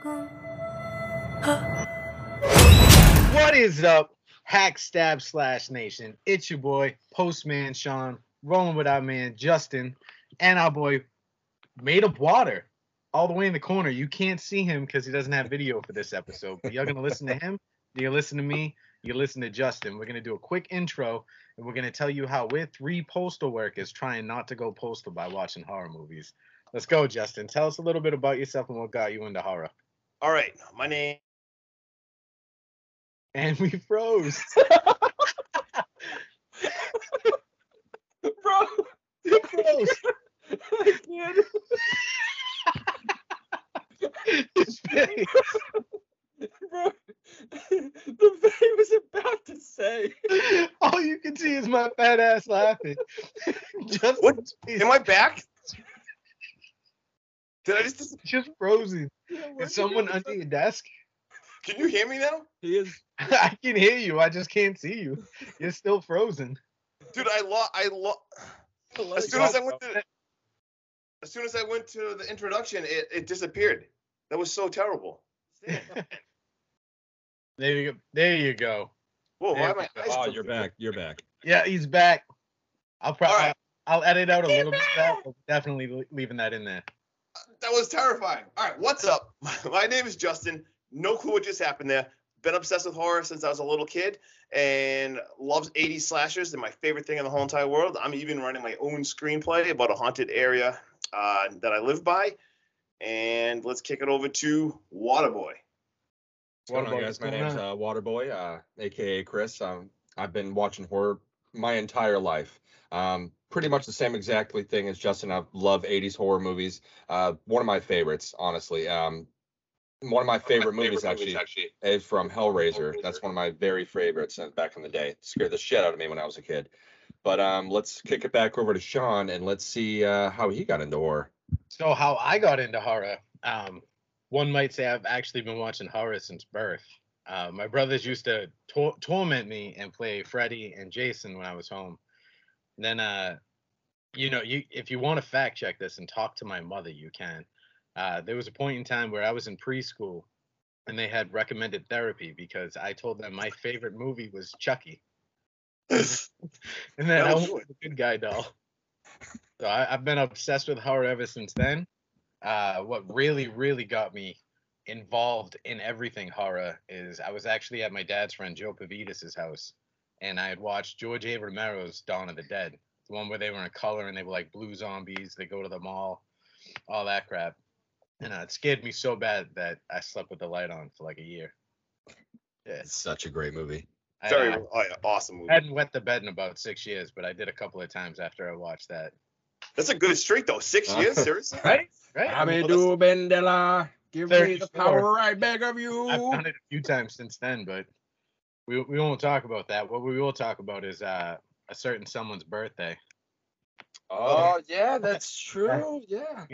What is up, hack stab slash nation? It's your boy Postman Sean, rolling with our man Justin, and our boy Made of Water, all the way in the corner. You can't see him because he doesn't have video for this episode. But you're gonna listen to him. You listen to me. You listen to Justin. We're gonna do a quick intro, and we're gonna tell you how we're three postal workers trying not to go postal by watching horror movies. Let's go, Justin. Tell us a little bit about yourself and what got you into horror. All right, my name. And we froze. Bro, We froze. I can't. His face. Bro, the thing was about to say. All you can see is my fat ass laughing. Justin's face Am I back? Did I just? just frozen. Is someone under your desk? Can you hear me now, He is. I can hear you. I just can't see you. You're still frozen. dude? I lost. I lost. As soon as I went to, as soon as I went to the introduction, it, it disappeared. That was so terrible. There you go. There you go. Whoa, why There am I? eyes Oh, you're back. You're back. Yeah, he's back. I'll probably All right. I'll edit out a little bit of that, but definitely leaving that in there. That was terrifying. All right, what's up? My name is Justin. No clue what just happened there. Been obsessed with horror since I was a little kid and loves 80s slashers. They're my favorite thing in the whole entire world. I'm even writing my own screenplay about a haunted area uh, that I live by. And let's kick it over to Waterboy. What's going on, Waterboy, guys? My going name's uh, Waterboy, uh, aka Chris. Um, I've been watching horror my entire life. Um, pretty much the same exactly thing as Justin. I love 80s horror movies. Uh, one of my favorites, honestly. Um, one of my favorite movies actually actually, is from Hellraiser. That's one of my very favorites uh, back in the day. It scared the shit out of me when I was a kid. But um, let's kick it back over to Sean and let's see uh, how he got into horror. So how I got into horror, um, one might say I've actually been watching horror since birth. Uh, my brothers used to tor- torment me and play Freddy and Jason when I was home. Then, uh, you know, you if you want to fact check this and talk to my mother, you can. Uh, there was a point in time where I was in preschool, and they had recommended therapy because I told them my favorite movie was Chucky. and then I do with good guy doll. So I, I've been obsessed with horror ever since then. Uh, what really, really got me involved in everything horror is I was actually at my dad's friend Joe Pavitas' house, and I had watched George A. Romero's Dawn of the Dead, the one where they were in color and they were like blue zombies. They go to the mall, all that crap, and uh, it scared me so bad that I slept with the light on for like a year. Yeah, It's such a great movie. I, Very I oh, yeah, awesome movie. hadn't wet the bed in about six years, but I did a couple of times after I watched that. That's a good streak, though. Six years? Seriously? Right? Right? I mean, Amedu Bendela, give me the power I beg of you. I've done it a few times since then, but we we won't talk about that. What we will talk about is uh, a certain someone's birthday. Oh yeah, that's true. Yeah.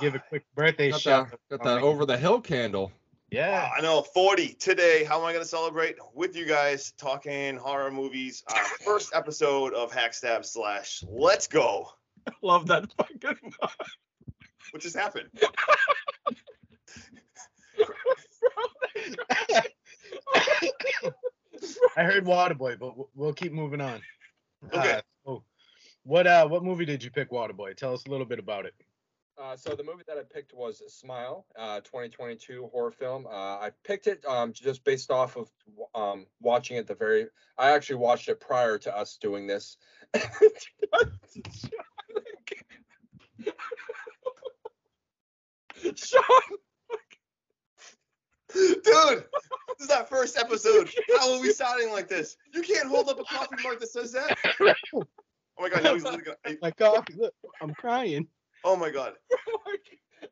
Give a quick birthday Got shout. the, got the over the hill candle. Yeah. I know 40 today. How am I going to celebrate with you guys talking horror movies? Our first episode of Hackstab slash Let's Go. Love that fucking. What just happened? I heard Waterboy, but we'll- we'll keep moving on. Okay. Uh, so what uh what movie did you pick, Waterboy? Tell us a little bit about it. Uh, so the movie that I picked was Smile, uh, 2022 horror film. Uh, I picked it um, just based off of um, watching it the very. I actually watched it prior to us doing this. Sean, Dude, this is our first episode. How are we sounding like this? You can't hold up a coffee mug that says that. Oh my god, now he's literally gonna- My coffee. Look, I'm crying. Oh, oh my god.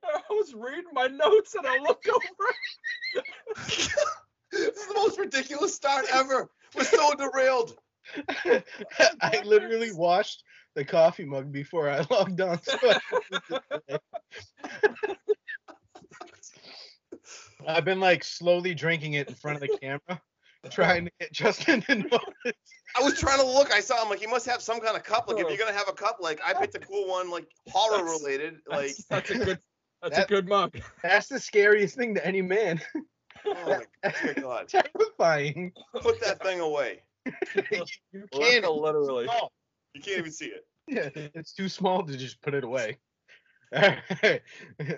I was reading my notes and I look over. this is the most ridiculous start ever. We're so derailed. I literally washed the coffee mug before I logged on. So I could do this today. I've been like slowly drinking it in front of the camera, trying to get Justin to notice. I was trying to look. I saw. I'm like, he must have some kind of cup. Like, if you're gonna have a cup, like I picked a cool one, like horror That's- related. Like Like, such a good, That's That- a good mug. That's the scariest thing to any man. Oh my God. Terrifying. Put that thing away. you can't. literally. You can't even see it. yeah, it's too small to just put it away.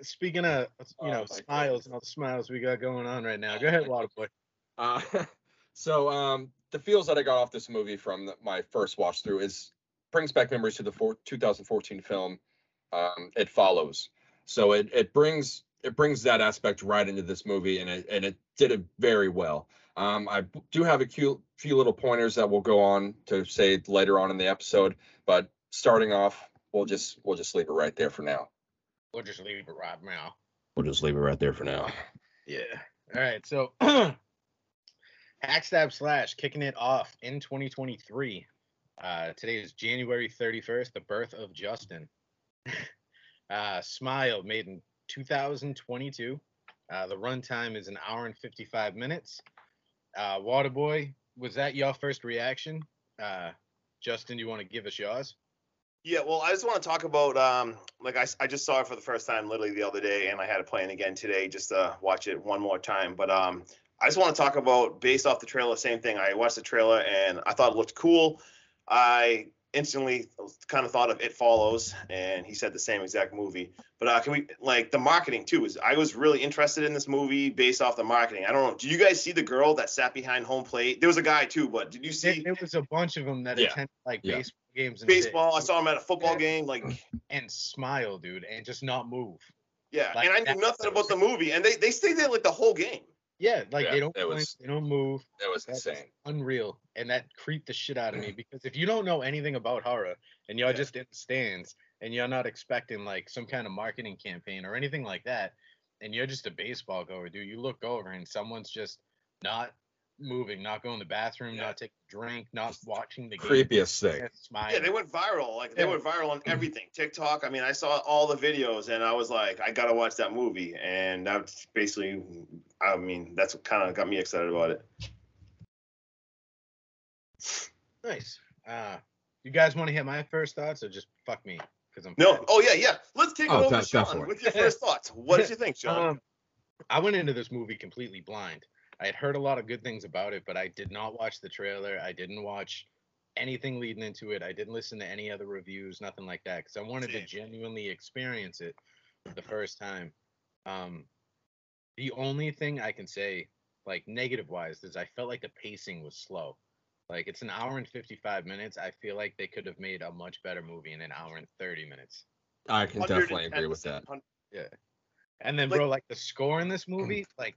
Speaking of, you Oh know, smiles and all the smiles we got going on right now. Go ahead, Waterboy. Uh, so um, the feels that I got off this movie from the, my first watch through is brings back memories to the four, 2014 film. Um, it follows. So it it brings it brings that aspect right into this movie, and it and it did it very well. Um, I do have a few few little pointers that we'll go on to say later on in the episode, but starting off, we'll just we'll just leave it right there for now. We'll just leave it right now. We'll just leave it right there for now. Yeah. All right. So, Hackstab Slash kicking it off in 2023. Uh, today is January 31st, the birth of Justin. uh, Smile made in 2022. Uh, the runtime is an hour and 55 minutes. Uh, Waterboy, was that your first reaction? Uh, Justin, do you want to give us yours? Yeah, well, I just want to talk about um, like I just saw it for the first time literally the other day, and I had it playing again today just to watch it one more time. But um, I just want to talk about based off the trailer, same thing. I watched the trailer and I thought it looked cool. I instantly kind of thought of It Follows, and he said the same exact movie. But uh, can we like the marketing too? Is I was really interested in this movie based off the marketing. I don't know. Do you guys see the girl that sat behind home plate? There was a guy too, but did you see There, there was a bunch of them that Yeah. attend like Yeah. baseball games and shit, baseball? I saw him at a football game. Like and smile, dude, and just not move. Yeah, Like, and I knew nothing about the movie, and they they stayed there like the whole game. Yeah, like Yeah, they don't blink, was- they don't move. It was That's insane. unreal, and that creeped the shit out of me mm. because if you don't know anything about horror and you're Yeah. just in the stands and you're not expecting like some kind of marketing campaign or anything like that, and you're just a baseball goer, dude, you look over and someone's just not moving, not going to the bathroom, Yeah. not taking a drink, not watching the game, Creepiest thing. smiling. Yeah, they went viral. Like they Yeah. went viral on everything. TikTok. I mean, I saw all the videos, and I was like, I gotta watch that movie, and that's basically, I mean, that's what kind of got me excited about it. nice. Uh, you guys want to hear my first thoughts or just fuck me? Because I'm No, oh yeah, yeah. Let's take Oh, it over, de- Sean, definitely. with your first thoughts. What did you think, Sean? Um, I went into this movie completely blind. I had heard a lot of good things about it, but I did not watch the trailer. I didn't watch anything leading into it. I didn't listen to any other reviews, nothing like that, because I wanted to genuinely experience it for the first time. Um, the only thing I can say, like negative wise, is I felt like the pacing was slow. Like it's an hour and 55 minutes. I feel like they could have made a much better movie in an hour and 30 minutes. I can definitely agree with that. 110%. And then, Like- bro, like the score in this movie, like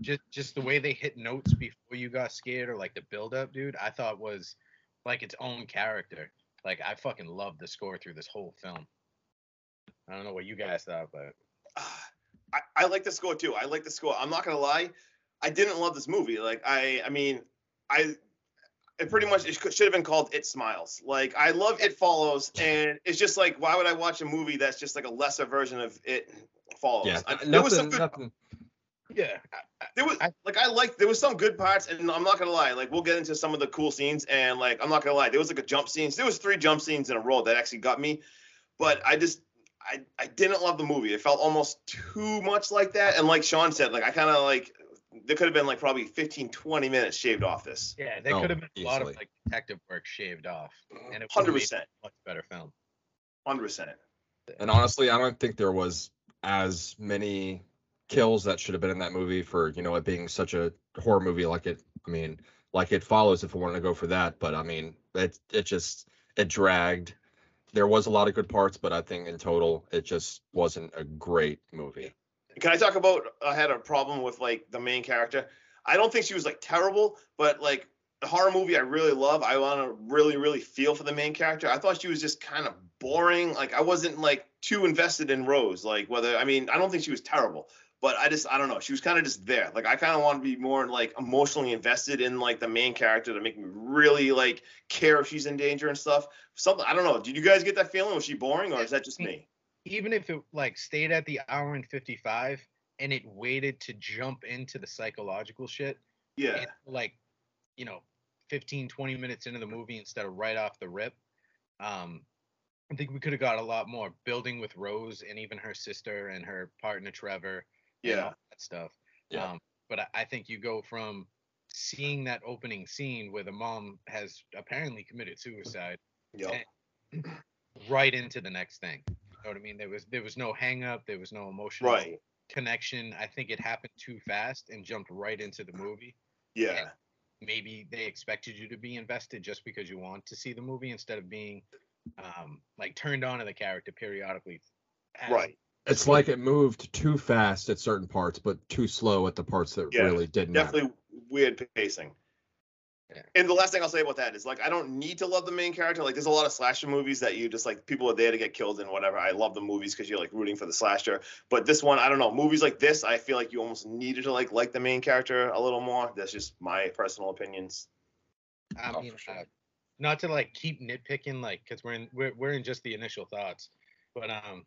just just the way they hit notes before you got scared, or like the build up, dude, I thought was like its own character. Like I fucking loved the score through this whole film. I don't know what you guys thought, but I, I like the score too. I like the score. I'm not gonna lie, I didn't love this movie. Like I, I mean, I, it pretty much it should have been called It Smiles. Like I love It Follows, and it's just like why would I watch a movie that's just like a lesser version of It Follows? Yeah, I, there was some nothing, good. nothing. Yeah, I- There was I- like I like there was some good parts, and I'm not gonna lie. Like we'll get into some of the cool scenes, and like I'm not gonna lie, there was like a jump scenes. There was three jump scenes in a row that actually got me, but I just I I didn't love the movie. It felt almost too much like that, and like Sean said, like I kind of like there could have been like probably 15 20 minutes shaved off this. yeah, there Oh, could have been a lot of like detective work shaved off, and it would Hundred have made percent, a much better film. hundred percent. And honestly, I don't think there was as many kills that should have been in that movie for you know it being such a horror movie like it. I mean, like it follows if we wanted to go for that, but I mean, it it just it dragged. There was a lot of good parts, but I think in total it just wasn't a great movie. Can I talk about? I had a problem with like the main character. I don't think she was like terrible, but like the horror movie I really love. I want to really, really feel for the main character. I thought she was just kind of boring. Like I wasn't like too invested in Rose. Like whether I mean I don't think she was terrible, but I just I don't know. She was kind of just there. Like I kind of want to be more like emotionally invested in like the main character to make me really like care if she's in danger and stuff. Something I don't know. Did you guys get that feeling? Was she boring or is that just me? Even if it like stayed at the hour and 55 and it waited to jump into the psychological shit, Yeah. like you know 15 20 minutes into the movie instead of right off the rip um I think we could have got a lot more building with Rose and even her sister and her partner Trevor. and Yeah. that stuff. Yeah. Um, but I, I think you go from seeing that opening scene where the mom has apparently committed suicide Yep. right into the next thing. You know what I mean? There was there was no hang up, there was no emotional Right. connection. I think it happened too fast and jumped right into the movie. Yeah. Maybe they expected you to be invested just because you want to see the movie instead of being um like turned on to the character periodically. as- Right. It's like it moved too fast at certain parts, but too slow at the parts that Yeah, really didn't. matter. Definitely weird pacing. Yeah. And the last thing I'll say about that is like I don't need to love the main character. Like there's a lot of slasher movies that you just like people are there to get killed and whatever. I love the movies because you're like rooting for the slasher. But this one, I don't know. Movies like this, I feel like you almost needed to like like the main character a little more. That's just my personal opinions. I Oh, mean, for sure. Not to like keep nitpicking, like, cause we're in we're we're in just the initial thoughts, but um,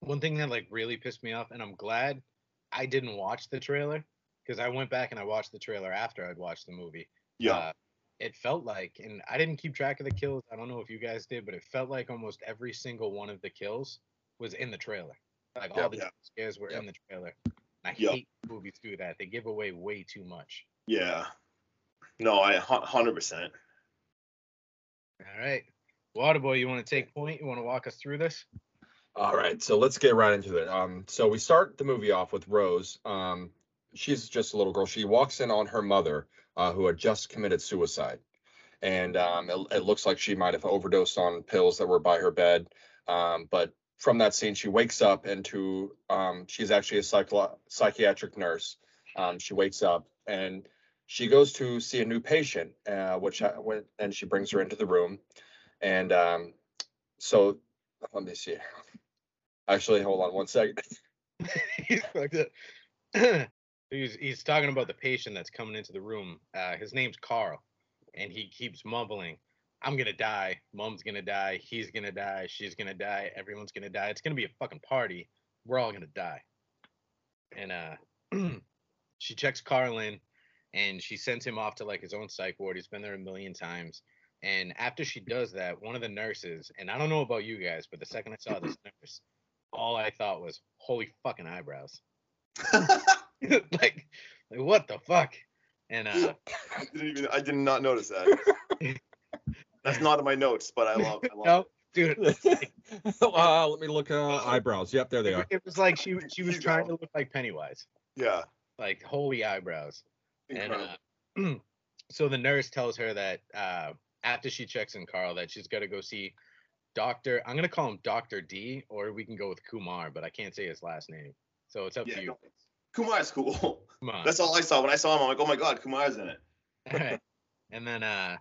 one thing that like really pissed me off, and I'm glad I didn't watch the trailer, cause I went back and I watched the trailer after I'd watched the movie. Yeah. Uh, it felt like, and I didn't keep track of the kills. I don't know if you guys did, but it felt like almost every single one of the kills was in the trailer. Like all the Yeah. scares were Yep. in the trailer. I Yep. hate movies do that. They give away way too much. yeah. No, I hundred percent. All right. Waterboy, you want to take point? You want to walk us through this? All right, so let's get right into it. Um, so we start the movie off with Rose. Um, she's just a little girl. She walks in on her mother, uh, who had just committed suicide, and um, it, it looks like she might have overdosed on pills that were by her bed. Um, but from that scene, she wakes up into um, she's actually a psycho- psychiatric nurse. Um, she wakes up and she goes to see a new patient, uh, which ha- when, and she brings her into the room, and um, so let me see. Actually, hold on one second. he's he's he's talking about the patient that's coming into the room. Uh, his name's Carl, and he keeps mumbling, "I'm gonna die. Mom's gonna die. He's gonna die. She's gonna die. Everyone's gonna die. It's gonna be a fucking party. We're all gonna die." And uh, she checks Carl in, and she sends him off to like his own psych ward. He's been there a million times. And after she does that, one of the nurses, and I don't know about you guys, but the second I saw this nurse, all I thought was, "Holy fucking eyebrows!" like, like what the fuck? And uh, I didn't even. I did not notice that. That's not in my notes, but I love. I love no, it. dude, uh, let me look. Uh, eyebrows. Yep, there they are. it was like she she was trying to look like Pennywise, Yeah. like holy eyebrows. And uh, so the nurse tells her that uh, after she checks in Carl, that she's got to go see Doctor. I'm gonna call him Doctor D, or we can go with Kumar, but I can't say his last name, so it's up yeah. to you. no, Kumar's cool. On. That's all I saw when I saw him. I'm like, oh my god, Kumar's in it. And then uh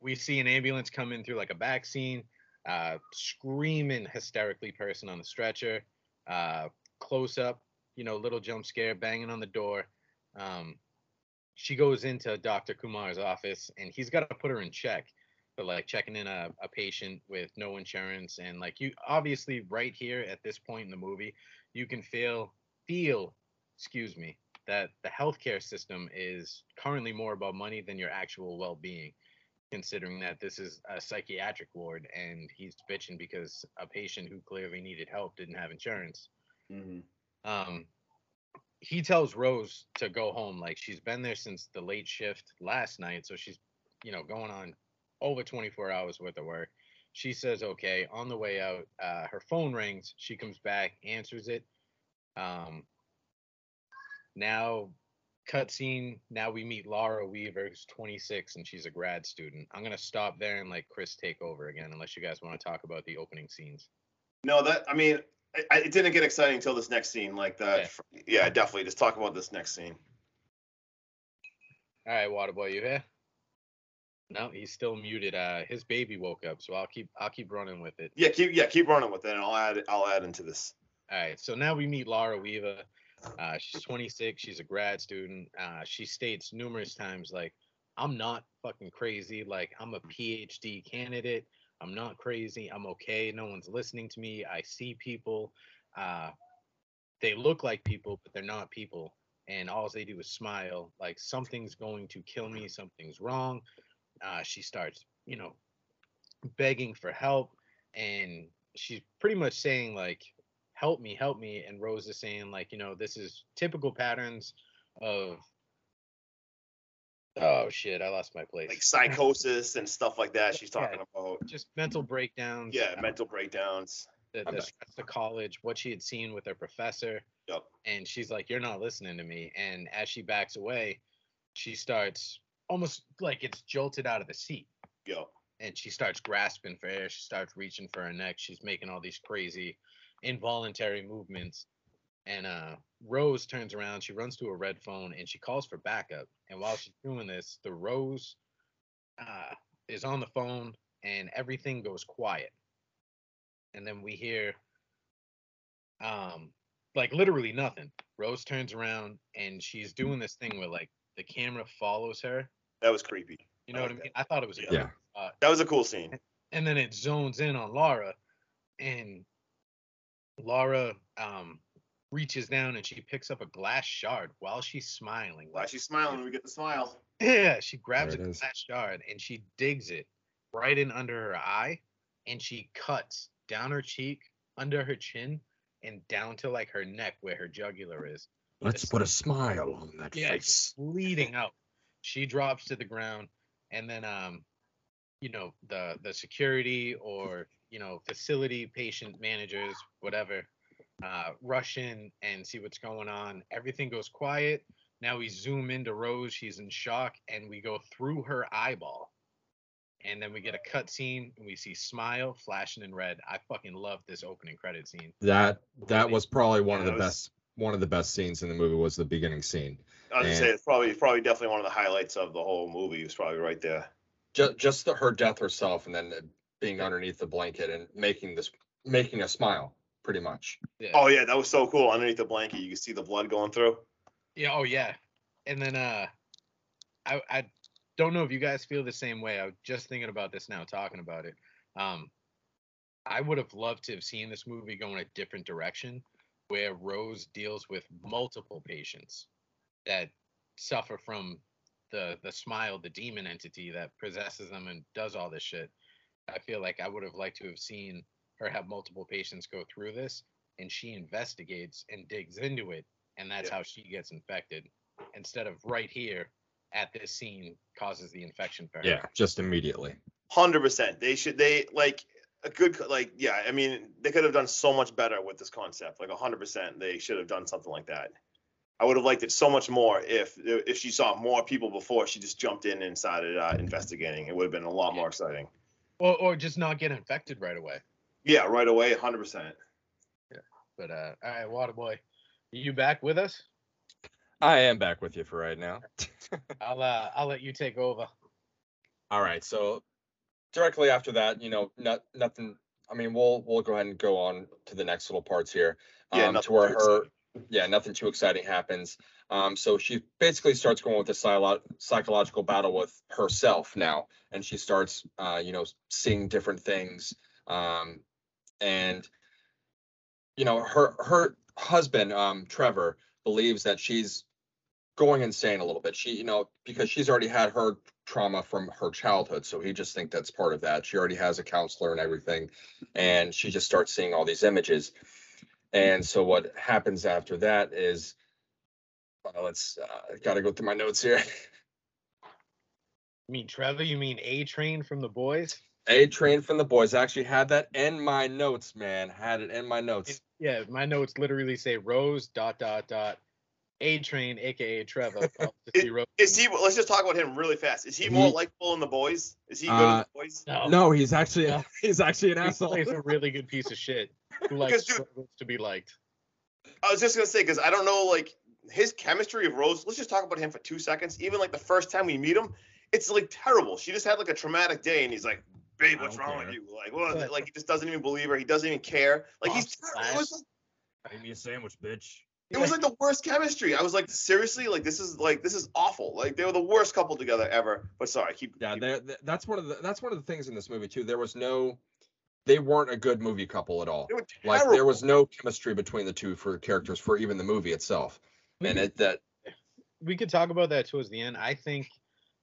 we see an ambulance come in through like a back scene, uh screaming hysterically person on the stretcher, uh close up, you know, little jump scare, banging on the door. Um she goes into Dr. Kumar's office and he's got to put her in check for like checking in a, a patient with no insurance and like you obviously right here at this point in the movie you can feel feel excuse me that the healthcare system is currently more about money than your actual well-being considering that this is a psychiatric ward and he's bitching because a patient who clearly needed help didn't have insurance um he tells rose to go home like she's been there since the late shift last night so she's you know going on over 24 hours worth of work. She says okay on the way out uh, her phone rings she comes back answers it um now cutscene now we meet laura weaver who's 26 and she's a grad student. I'm going to stop there and let chris take over again unless you guys want to talk about the opening scenes. No, that I mean, I, it didn't get exciting until this next scene. Like that. Yeah. definitely. Just talk about this next scene. all right waterboy you here no he's still muted uh his baby woke up so i'll keep i'll keep running with it Yeah, keep yeah keep running with it, and I'll add I'll add into this. All right, so now we meet Laura Weaver. Uh, she's 26. She's a grad student. Uh, she states numerous times, like, I'm not fucking crazy. Like, I'm a PhD candidate. I'm not crazy. I'm okay. No one's listening to me. I see people. Uh, they look like people, but they're not people. And all they do is smile. Like, something's going to kill me. Something's wrong. Uh, she starts, you know, begging for help. And she's pretty much saying like, "Help me, help me," and Rose is saying like, you know, this is typical patterns of. Oh shit! I lost my place. Like psychosis and stuff like that. She's Yeah. talking about. just mental breakdowns. Yeah, mental breakdowns. the, the stress to college, what she had seen with her professor, Yep. and she's like, "You're not listening to me." And as she backs away, she starts almost like it's jolted out of the seat, Yo. and she starts grasping for air. She starts reaching for her neck. She's making all these crazy, involuntary movements. And uh, Rose turns around. She runs to a red phone and she calls for backup. And while she's doing this, the Rose uh, is on the phone, and everything goes quiet and then we hear um like literally nothing rose turns around and she's doing this thing where like the camera follows her That was creepy. you know I what i like mean i thought it was a Yeah. cool Yeah. spot. That was a cool scene. and then it zones in on laura and laura um reaches down and she picks up a glass shard while she's smiling While she's smiling? We get the smile. yeah she grabs a There it is. glass shard and she digs it right in under her eye and she cuts down her cheek under her chin and down to like her neck where her jugular is Let's put a smile on that yeah face. it's bleeding out she drops to the ground and then um you know the the security or you know facility patient managers whatever uh rush in and see what's going on. Everything goes quiet. Now we zoom into rose. She's in shock and we go through her eyeball. And then we get a cut scene and we see smile flashing in red. I fucking love this opening credit scene. That that was probably one of the was- best one of the best scenes in the movie was the beginning scene. I was And- say it's probably probably definitely one of the highlights of the whole movie. It was probably right there. Just just the, her death herself and then being underneath the blanket and making this making a smile pretty much. yeah. Oh yeah, that was so cool. Underneath the blanket, you can see the blood going through. Yeah, oh yeah. And then uh I I don't know if you guys feel the same way. I was just thinking about this now talking about it. Um I would have loved to have seen this movie go in a different direction where Rose deals with multiple patients that suffer from the the smile, the demon entity that possesses them and does all this shit. I feel like I would have liked to have seen her have multiple patients go through this and she investigates and digs into it and that's Yeah. how she gets infected instead of right here at this scene causes the infection for her. Yeah, just immediately. Hundred percent. They should. They like a good. Like yeah. I mean, they could have done so much better with this concept. Like hundred percent, they should have done something like that. I would have liked it so much more if if she saw more people before she just jumped in and started uh, investigating. It would have been a lot more exciting. Or or just not get infected right away. Yeah, right away, hundred percent. Yeah. But uh all right, Waterboy, you back with us? I am back with you for right now. I'll uh I'll let you take over. All right, so directly after that, you know, not nothing. I mean, we'll we'll go ahead and go on to the next little parts here. Yeah, um, nothing to where too her, yeah, nothing too exciting happens. Um, so she basically starts going with a psylo- psychological battle with herself now, and she starts, uh, you know, seeing different things, um, and you know, her her husband, um, Trevor, believes that she's going insane a little bit. She, you know, because she's already had her trauma from her childhood, so he just think that's part of that. She already has a counselor and everything, and she just starts seeing all these images. And so what happens after that is, uh, let's uh, got to go through my notes here. You mean Trevor? You mean A Train from the boys? A train from the boys. I actually had that in my notes, man. Had it in my notes. Yeah, my notes literally say Rose dot dot dot A Train, aka Trevor. calls to see Rose Is he? Let's just talk about him really fast. Is he more He- likable in the boys? Is he good Uh, in the boys? No, No, he's actually No. he's actually an he asshole. plays a really good piece of shit who likes dude- to be liked. I was just gonna say because I don't know like his chemistry of Rose. Let's just talk about him for two seconds. Even like the first time we meet him, it's like terrible. She just had like a traumatic day, and he's like, "Babe, what's wrong care. with you?" Like, what? Yeah. Like he just doesn't even believe her. He doesn't even care. Like he's. Boss Terrible. It was like, Make me a sandwich, bitch. it was like the worst chemistry. I was like, seriously, like this is like this is awful. Like they were the worst couple together ever. But sorry, keep. Yeah, keep- there- th- that's one of the that's one of the things in this movie too. There was no, they weren't a good movie couple at all. they were Like there was no chemistry between the two for characters for even the movie itself. We And could- it that we could talk about that towards the end. I think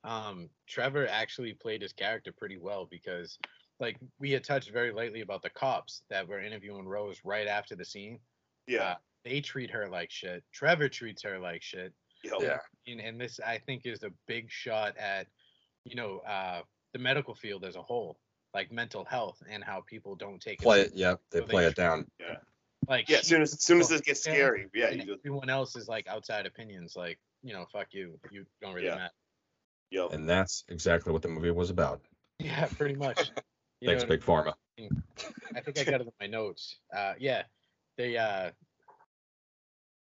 um, Trevor actually played his character pretty well because like we had touched very lightly about the cops that were interviewing Rose right after the scene. Yeah. Uh, they treat her like shit. Trevor treats her like shit. Yo. Yeah. And, and this, I think, is a big shot at, you know, uh, the medical field as a whole, like mental health and how people don't take Play it. it. Yep. They So they play it tr- down. Like Yeah. As she- soon as, as soon as this gets scary, yeah, you just, everyone else is like outside opinions, like you know, fuck you, you don't really Yeah. matter. Yo. And that's exactly what the movie was about. Yeah, pretty much. Thanks, know, Big Pharma. I think I got it in my notes. Uh, yeah, they uh,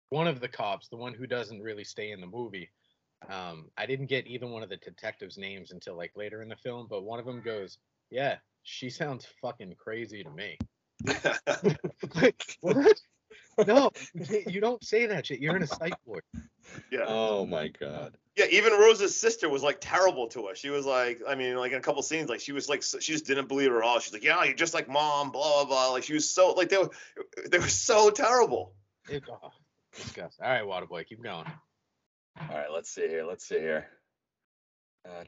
one of the cops, the one who doesn't really stay in the movie. Um, I didn't get either one of the detectives' names until like later in the film, but one of them goes, "Yeah, she sounds fucking crazy to me." what? No, you don't say that shit. You're in a psych ward. yeah. Oh my God. Yeah, even Rose's sister was like terrible to us. She was like, I mean, like in a couple scenes, like she was like, she just didn't believe her at all. She's like, yeah, you're just like mom, blah blah blah. Like she was so like they were, they were so terrible. It, oh, disgusting. All right, Waterboy, keep going. All right. Let's see here. Let's see here. Uh,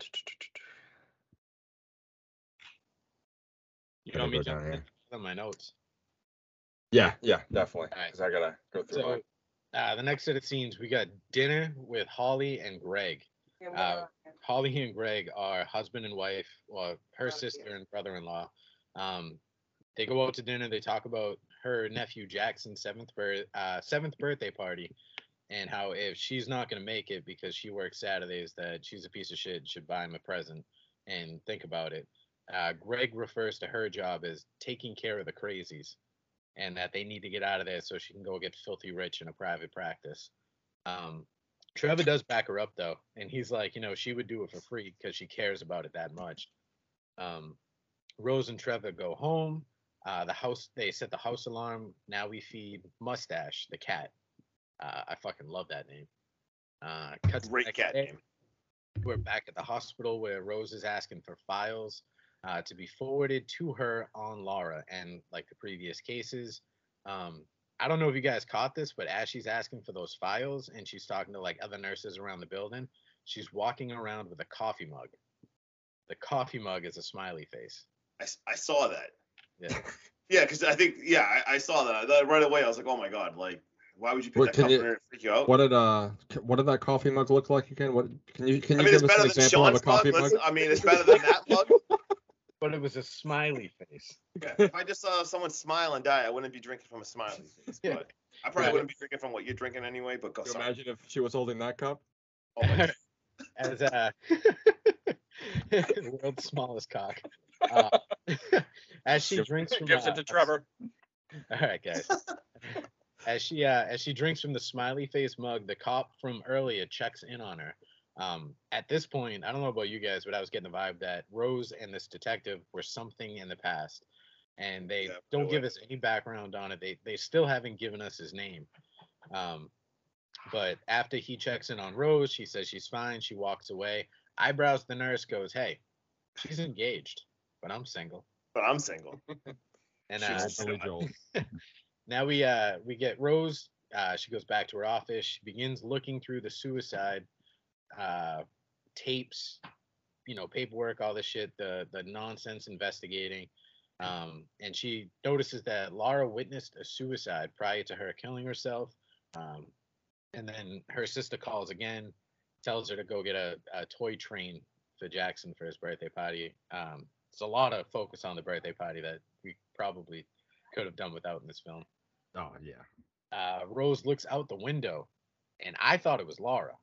You Gotta want me go to down jump here. in on my notes? Yeah. Yeah. Definitely. All right. Because I gotta go through. So, uh, the next set of scenes, we got dinner with Holly and Greg. Uh, Holly and Greg are husband and wife, or her sister and brother-in-law. Um, they go out to dinner. They talk about her nephew Jackson's seventh birth, uh, seventh birthday party, and how if she's not gonna make it because she works Saturdays, that she's a piece of shit. Should buy him a present and think about it. Uh, Greg refers to her job as taking care of the crazies, and that they need to get out of there so she can go get filthy rich in a private practice. Um, Trevor does back her up though, and he's like, you know, she would do it for free because she cares about it that much. Um, Rose and Trevor go home. Uh, the house they set the house alarm. Now we feed Mustache the cat. Uh, I fucking love that name. Uh, cuts Great cat day. name. We're back at the hospital where Rose is asking for files uh, to be forwarded to her on Laura. And like the previous cases, um, I don't know if you guys caught this, but as she's asking for those files and she's talking to like other nurses around the building, she's walking around with a coffee mug. The coffee mug is a smiley face. I saw that. Yeah. Yeah, because I think yeah, I, I saw that. That right away. I was like, oh my god, like why would you pick Wait, that can cup you- there and freak you out? What did uh? What did that coffee mug look like again? What can you can I you mean, it's give us an than example of a Sean's mug. coffee mug? I mean, it's better than that mug. But it was a smiley face. Yeah, if I just saw someone smile and die, I wouldn't be drinking from a smiley face. Yeah. But I probably Right. wouldn't be drinking from what you're drinking anyway. But go Can you sorry. imagine if she was holding that cup? Oh my God. As uh the world's smallest cock. Uh, as she drinks from Gives uh, it to Trevor. All right, guys. as she uh, as she drinks from the smiley face mug, the cop from earlier checks in on her. Um, at this point, I don't know about you guys, but I was getting the vibe that Rose and this detective were something in the past, and they Yeah, don't give us any background on it. They they still haven't given us his name. Um, but after he checks in on Rose, she says she's fine. She walks away. Eyebrows the nurse goes, "Hey, she's engaged, but I'm single." But I'm single. And She's uh, a Billy. Joel. now we uh we get Rose. Uh, she goes back to her office. She begins looking through the suicide uh, tapes, you know, paperwork, all this shit, the the nonsense investigating. Um, and she notices that Laura witnessed a suicide prior to her killing herself. Um, and then her sister calls again, tells her to go get a, a toy train for Jackson for his birthday party. Um, it's a lot of focus on the birthday party that we probably could have done without in this film. Oh yeah. Uh, Rose looks out the window, and I thought it was Laura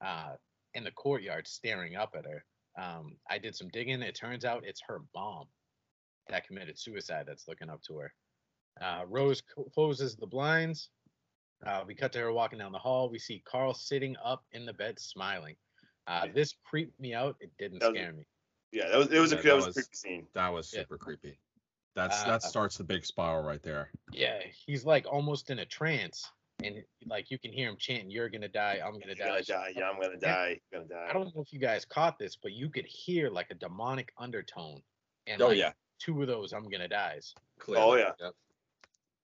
uh, in the courtyard staring up at her. Um, I did some digging. It turns out it's her mom that committed suicide that's looking up to her. Uh, Rose closes the blinds. Uh, we cut to her walking down the hall. We see Carl sitting up in the bed smiling. Uh, this creeped me out. It didn't was- scare me. Yeah, that was it was Yeah, a that that was a was- creepy scene. That was Yeah. super creepy. That's Uh, that starts the big spiral right there. Yeah, he's like almost in a trance, and like you can hear him chanting, "You're gonna die. I'm gonna You're die." gonna die. Yeah, I'm gonna die. You're gonna die." I don't know if you guys caught this, but you could hear like a demonic undertone. And Oh like, yeah. two of those I'm gonna dies. Oh, yeah. Yep.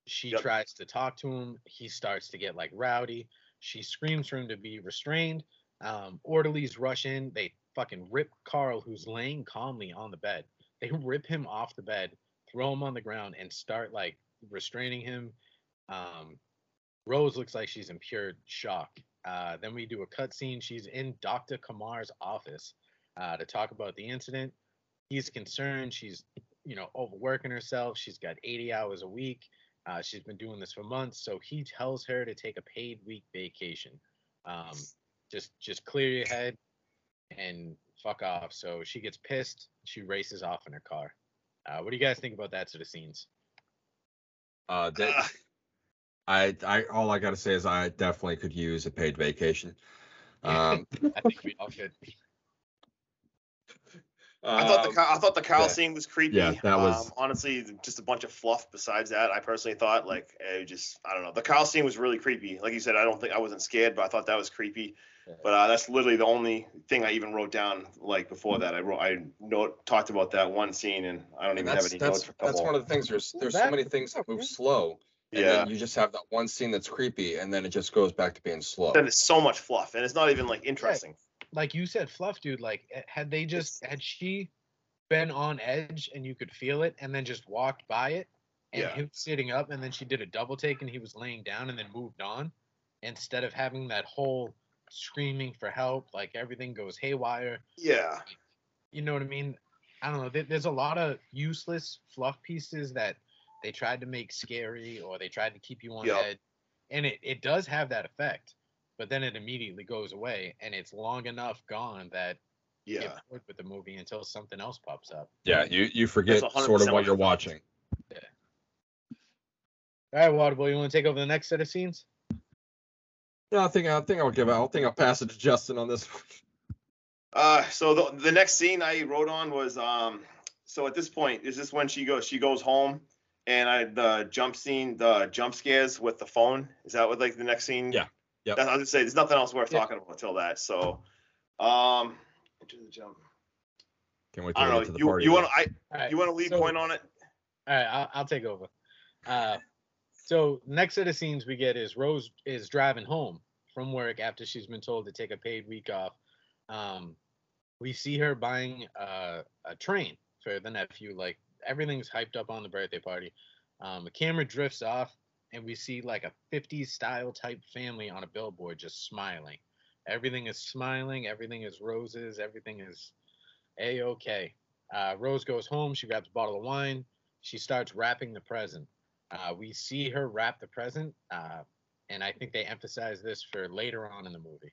She Yep. tries to talk to him. He starts to get like rowdy. She screams for him to be restrained. Um, orderlies rush in. They fucking rip Carl, who's laying calmly on the bed. they rip him off the bed, throw him on the ground, and start like restraining him. Um, Rose looks like she's in pure shock. Uh, then we do a cut scene. She's in Dr. Kumar's office uh, to talk about the incident. He's concerned. She's, you know, overworking herself. She's got 80 hours a week. Uh, she's been doing this for months. So he tells her to take a paid week vacation. Um, just, just clear your head and fuck off. So she gets pissed. She races off in her car. Uh, what do you guys think about that sort of scenes? Uh, that, Ah, I, I, all I gotta say is I definitely could use a paid vacation. Um, I think we all should. I thought the um, I thought the Carl yeah. scene was creepy. Yeah, that was- um, honestly just a bunch of fluff. Besides that, I personally thought like it just I don't know. The Carl scene was really creepy. Like you said, I don't think I wasn't scared, but I thought that was creepy. Yeah. But uh, that's literally the only thing I even wrote down. Like before that, I wrote I note talked about that one scene, and I don't even have any that's notes for a that's one of the things. There's there's so many things that move slow, and yeah. then you just have that one scene that's creepy, and then it just goes back to being slow. Then it's so much fluff, and it's not even like interesting. like you said, fluff, dude. Like, eh, had they just had she been on edge and you could feel it, and then just walked by it, and Yeah. him sitting up, and then she did a double take, and he was laying down, and then moved on, instead of having that whole screaming for help, like everything goes haywire. Yeah. You know what I mean? I don't know. There's a lot of useless fluff pieces that they tried to make scary, or they tried to keep you on Yep. edge, and it it does have that effect. But then it immediately goes away, and it's long enough gone that Yeah. get bored with the movie until something else pops up. Yeah, you you forget sort of what you're what I watching. All right, Waterboy, you want to take over the next set of scenes? Yeah, I think I think I'll give. I think I'll pass it to Justin on this. one. Uh, so the the next scene I wrote on was um. So at this point, is this when she goes? She goes home, and I the jump scene, the jump scares with the phone. Is that what like the next scene? Yeah, Yeah. I was gonna say there's nothing else worth Yeah. talking about until that. So, um, into the jump. Can't wait to I don't to know. the You party. you want though. I All right, you want to lead so- point on it? All right, I'll, I'll take over. Uh, so next set of scenes we get is Rose is driving home from work after she's been told to take a paid week off. Um, we see her buying uh, a train for the nephew. Like everything's hyped up on the birthday party. Um, the camera drifts off, and we see like a 50s style type family on a billboard just smiling. Everything is smiling. Everything is roses. Everything is a okay. Uh, Rose goes home. She grabs a bottle of wine. She starts wrapping the present. Uh, we see her wrap the present, uh, and I think they emphasize this for later on in the movie.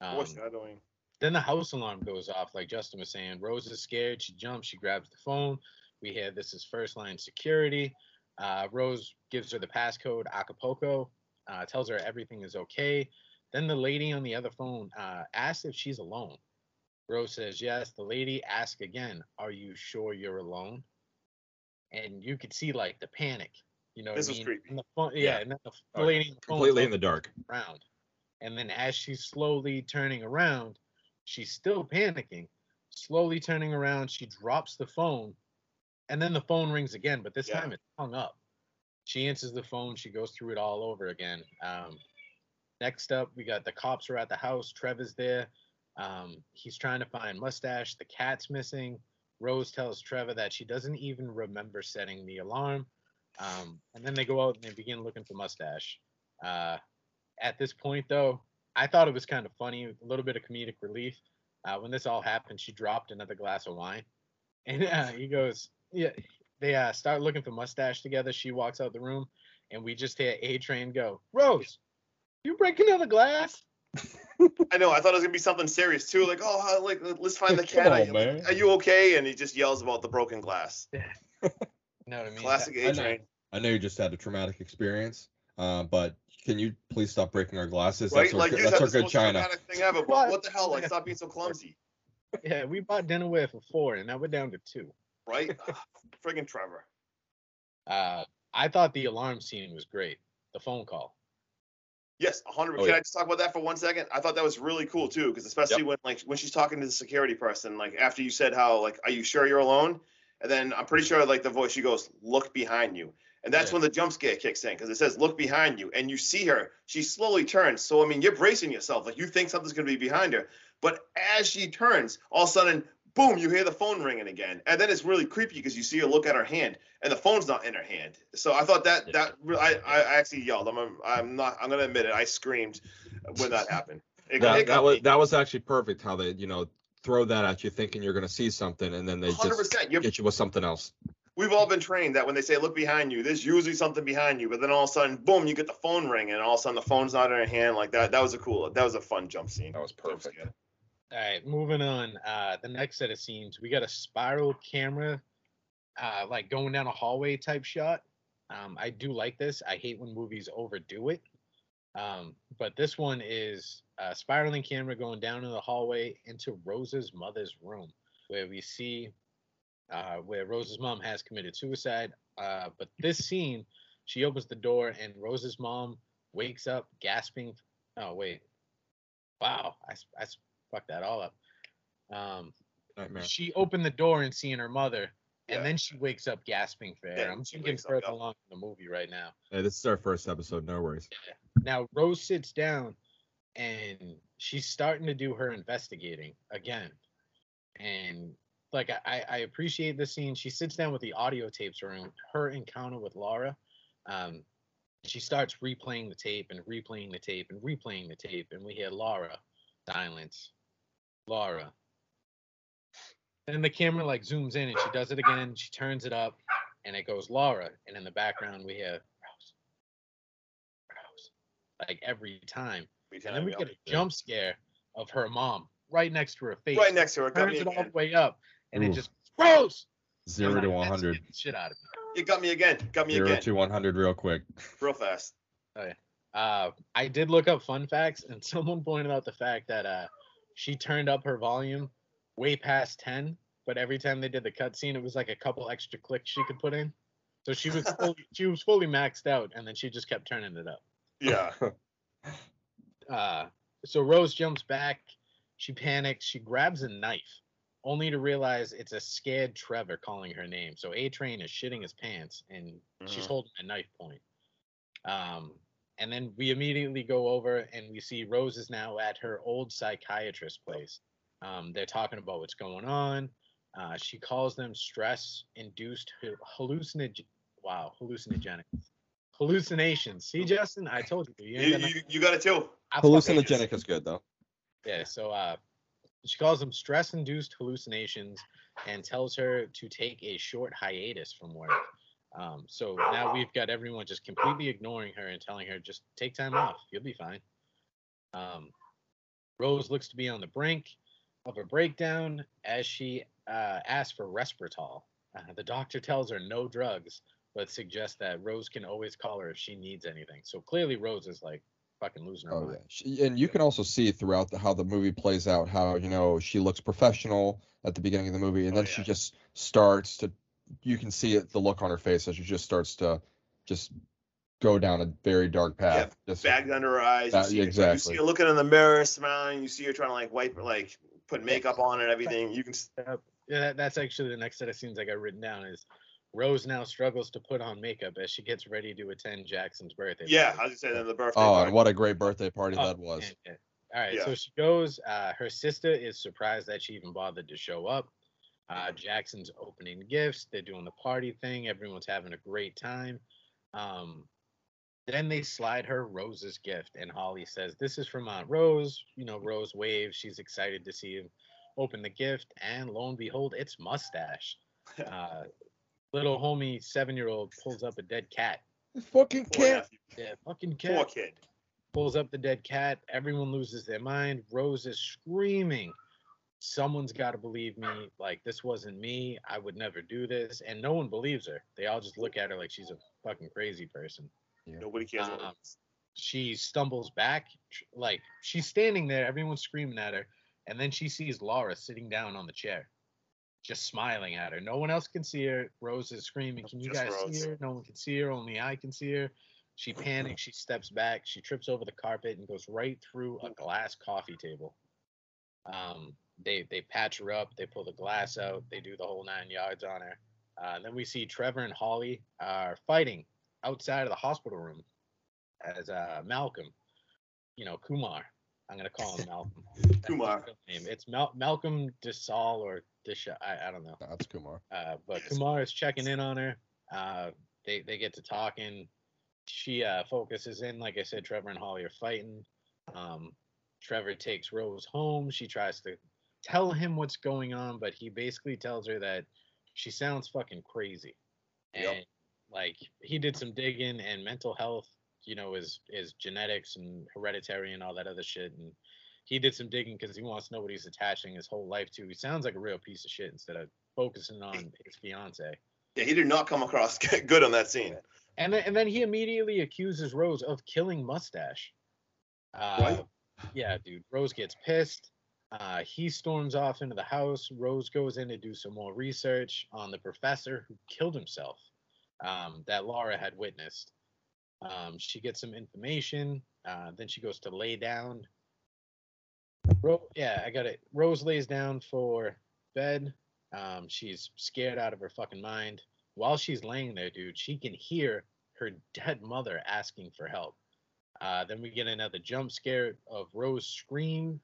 Um, Foreshadowing. then the house alarm goes off, like Justin was saying. Rose is scared. She jumps. She grabs the phone. We hear this is first line security. Uh, Rose gives her the passcode Acapulco, uh, tells her everything is okay. Then the lady on the other phone uh, asks if she's alone. Rose says yes. The lady asks again, Are you sure you're alone? And you could see like the panic. You know, what This I mean? creepy. And the phone, yeah, Yeah. and then the, the Oh, lady the phone completely in the dark. around. And then as she's slowly turning around, she's still panicking. Slowly turning around, she drops the phone. And then the phone rings again, but this Yeah. time it's hung up. She answers the phone. She goes through it all over again. Um, next up, we got the cops are at the house. Trevor's there. Um, he's trying to find Mustache. The cat's missing. Rose tells Trevor that she doesn't even remember setting the alarm. Um, and then they go out and they begin looking for Mustache. Uh, at this point, though, I thought it was kind of funny, a little bit of comedic relief. Uh, when this all happened, she dropped another glass of wine, and uh, he goes, "Yeah." They uh, start looking for mustache together. She walks out the room, and we just hear A Train go, "Rose, you break another glass?" I know. I thought it was gonna be something serious too. Like, oh, like let's find the cat. on, are, you, are you okay? And he just yells about the broken glass. You know what I mean? Classic I A know. train. I know you just had a traumatic experience, uh, but can you please stop breaking our glasses? Right? That's our, Like good- you that's our good china. thing ever. But What? what the hell? Like, stop being so clumsy. Yeah, we bought dinnerware for four, and now we're down to two. Right? Friggin' Trevor. Uh, I thought the alarm scene was great. The phone call. Yes, 100. Oh, Can. I just talk about that for one second? I thought that was really cool too, because especially when like when she's talking to the security person, like after you said how like, are you sure you're alone? And then I'm pretty sure like the voice she goes, look behind you, and that's Yeah. when the jump scare kicks in because it says look behind you, and you see her. She slowly turns. So I mean, you're bracing yourself, like you think something's gonna be behind her, but as she turns, all of a sudden, boom, you hear the phone ringing again, and then it's really creepy because you see her look at her hand, and the phone's not in her hand. So I thought that that I I actually yelled. I'm I'm not I'm gonna admit it. I screamed when that happened. It, That, it that was me. that was actually perfect. How they you know throw that at you thinking you're gonna see something and then they Hundred just percent. You're get you with something else. we've all been trained that when they say look behind you, there's usually something behind you, but then all of a sudden, boom, you get the phone ring, and all of a sudden the phone's not in her hand like that. That was a cool. That was a fun jump scene. That was perfect. scare. All right, moving on. Uh, the next set of scenes, we got a spiral camera, uh, like going down a hallway type shot. Um, I do like this. I hate when movies overdo it. Um, but this one is a spiraling camera going down in the hallway into Rose's mother's room, where we see uh, where Rose's mom has committed suicide. Uh, but this scene, she opens the door and Rose's mom wakes up gasping. Oh wait, wow, I, I fucked that all up. Um, Nightmare. she opened the door and seeing her mother, and then she wakes up gasping for air. Then I'm thinking up, further yeah. along in the movie right now. Hey, this is our first episode. No worries. Now Rose sits down, and she's starting to do her investigating again, and like I, I- I appreciate this scene. She sits down with the audio tapes around her encounter with Laura. Um, she starts replaying the tape and replaying the tape and replaying the tape, and we hear Laura, silence, Laura. Then the camera like zooms in and she does it again. She turns it up, and it goes Laura, and in the background we hear Rose, Rose, like every time. Every And then we get a jump scare of her mom right next to her face. right next to her. Got turns me it all the way up, and it just Rose. Zero And to that- one that hundred. Shit out of me. You got me again. Got me Zero again. to one hundred real quick. Real fast. Uh, I did look up fun facts, and someone pointed out the fact that uh, she turned up her volume way past ten, but every time they did the cutscene, it was like a couple extra clicks she could put in. So she was fully, she was fully maxed out, and then she just kept turning it up. Yeah. Uh, so Rose jumps back. She panics. She grabs a knife, only to realize it's a scared Trevor calling her name. So A Train is shitting his pants, and she's Mhm. holding a knife point. Um, and then we immediately go over and we see Rose is now at her old psychiatrist place. Um, they're talking about what's going on. Uh, she calls them stress-induced hallucinogen. Wow, hallucinogenic hallucinations. See, Justin, I told you. You, You, got nothing- you, you got it too. Hallucinogenic is good though. yeah, so uh, she calls them stress induced hallucinations and tells her to take a short hiatus from work. Um, so now we've got everyone just completely ignoring her and telling her just take time off. You'll be fine. Um, Rose looks to be on the brink of a breakdown as she uh, asks for Risperdal. Uh, the doctor tells her no drugs, but suggests that Rose can always call her if she needs anything. So clearly, Rose is like fucking losing her Oh mind. yeah, she, and you can also see throughout the, how the movie plays out how you know she looks professional at the beginning of the movie, and Oh, then she just starts to. You can see it, the look on her face as she just starts to just go down a very dark path. just, Bagged under her eyes. You, That- see, her- you see her looking in the mirror, smiling. You see her trying to like wipe, like put makeup on and everything. You can. s- Yeah, that's actually the next set of scenes I got written down is Rose now struggles to put on makeup as she gets ready to attend Jackson's birthday. Yeah, party. I was just saying the birthday. oh, party. and what a great birthday party Oh, that was. and- and- All right, Yeah. so she goes. Uh, her sister is surprised that she even bothered to show up. Uh, Jackson's opening gifts. They're doing the party thing. Everyone's having a great time. Um, then they slide her Rose's gift, and Holly says, "This is from Aunt Rose." You know, Rose waves. She's excited to see him open the gift, and lo and behold, it's mustache. Uh, little homie seven-year-old pulls up a dead cat. Fucking cat. Yeah, fucking cat Poor kid. pulls up the dead cat. Everyone loses their mind. Rose is screaming. Someone's got to believe me. Like, this wasn't me. I would never do this. And no one believes her. They all just look at her like she's a fucking crazy person. Nobody cares. what- Um, She stumbles back. Like, she's standing there. Everyone's screaming at her. And then she sees Laura sitting down on the chair, just smiling at her. No one else can see her. Rose is screaming, Can you Just guys Rose. see her? No one can see her. Only I can see her. She panics. She steps back. She trips over the carpet and goes right through a glass coffee table. Um, they they patch her up. They pull the glass out. They do the whole nine yards on her. Uh, then we see Trevor and Holly are fighting outside of the hospital room as uh, Malcolm, you know Kumar. I'm gonna call him Malcolm. Kumar. name. It's Mal- Malcolm DeSalle or this show. I, I don't know. That's Kumar. Uh, but Kumar is checking in on her. Uh, they they get to talking. She uh, focuses in, like I said, Trevor and Holly are fighting. Um, Trevor takes Rose home. She tries to tell him what's going on, but he basically tells her that she sounds fucking crazy. And Yep. like he did some digging and mental health, you know, is is genetics and hereditary and all that other shit. And he did some digging because he wants to know what he's attaching his whole life to. He sounds like a real piece of shit instead of focusing on his fiance. Yeah, he did not come across good on that scene. And then, and then he immediately accuses Rose of killing Mustache. Uh, What? Yeah, dude. Rose gets pissed. Uh, he storms off into the house. Rose goes in to do some more research on the professor who killed himself um, that Laura had witnessed. Um, she gets some information. Uh, then she goes to lay down. Ro- yeah, I got it. Rose lays down for bed. Um, she's scared out of her fucking mind. While she's laying there, dude, she can hear her dead mother asking for help. Uh, then we get another jump scare of Rose scream.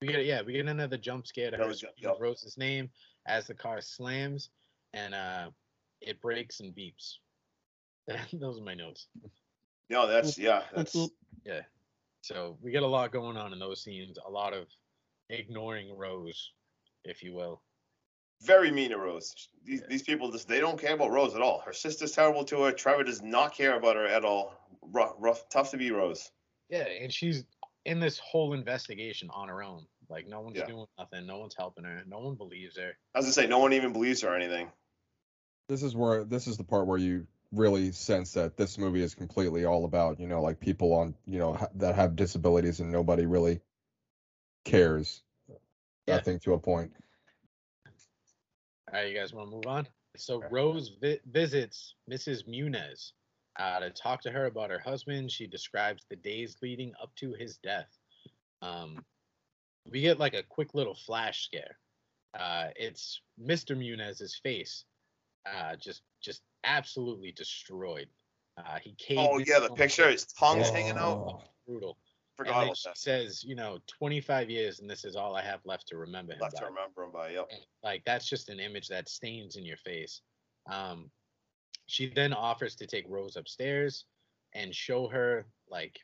We get yeah, we get another jump scare to her Rose, yep. Rose's name as the car slams and uh, it breaks and beeps. Those are my notes. No, that's yeah, that's Yeah. So we get a lot going on in those scenes. A lot of ignoring Rose, if you will. very mean to Rose. These these people just they don't care about Rose at all. Her sister's terrible to her. Trevor does not care about her at all. Rough, rough, tough to be Rose. Yeah, and she's in this whole investigation on her own. Like no one's Yeah. doing nothing. No one's helping her. No one believes her. I was gonna say no one even believes her or anything. This is where this is the part where you really sense that this movie is completely all about you know like people on you know ha- that have disabilities and nobody really cares. Yeah. I think to a point. All right, you guys want to move on? So Rose vi- visits Mrs. Muniz uh, to talk to her about her husband. She describes the days leading up to his death. Um, we get like a quick little flash scare. Uh, it's Mr. Munez's face, uh, just just absolutely destroyed. Uh, he caved. Oh yeah, the picture. His tongue's hanging out. Oh. Brutal. Forgot and then she that. says, you know, 25 years, and this is all I have left to remember him. Left to remember him by. Yep. like that's just an image that stains in your face um she then offers to take rose upstairs and show her like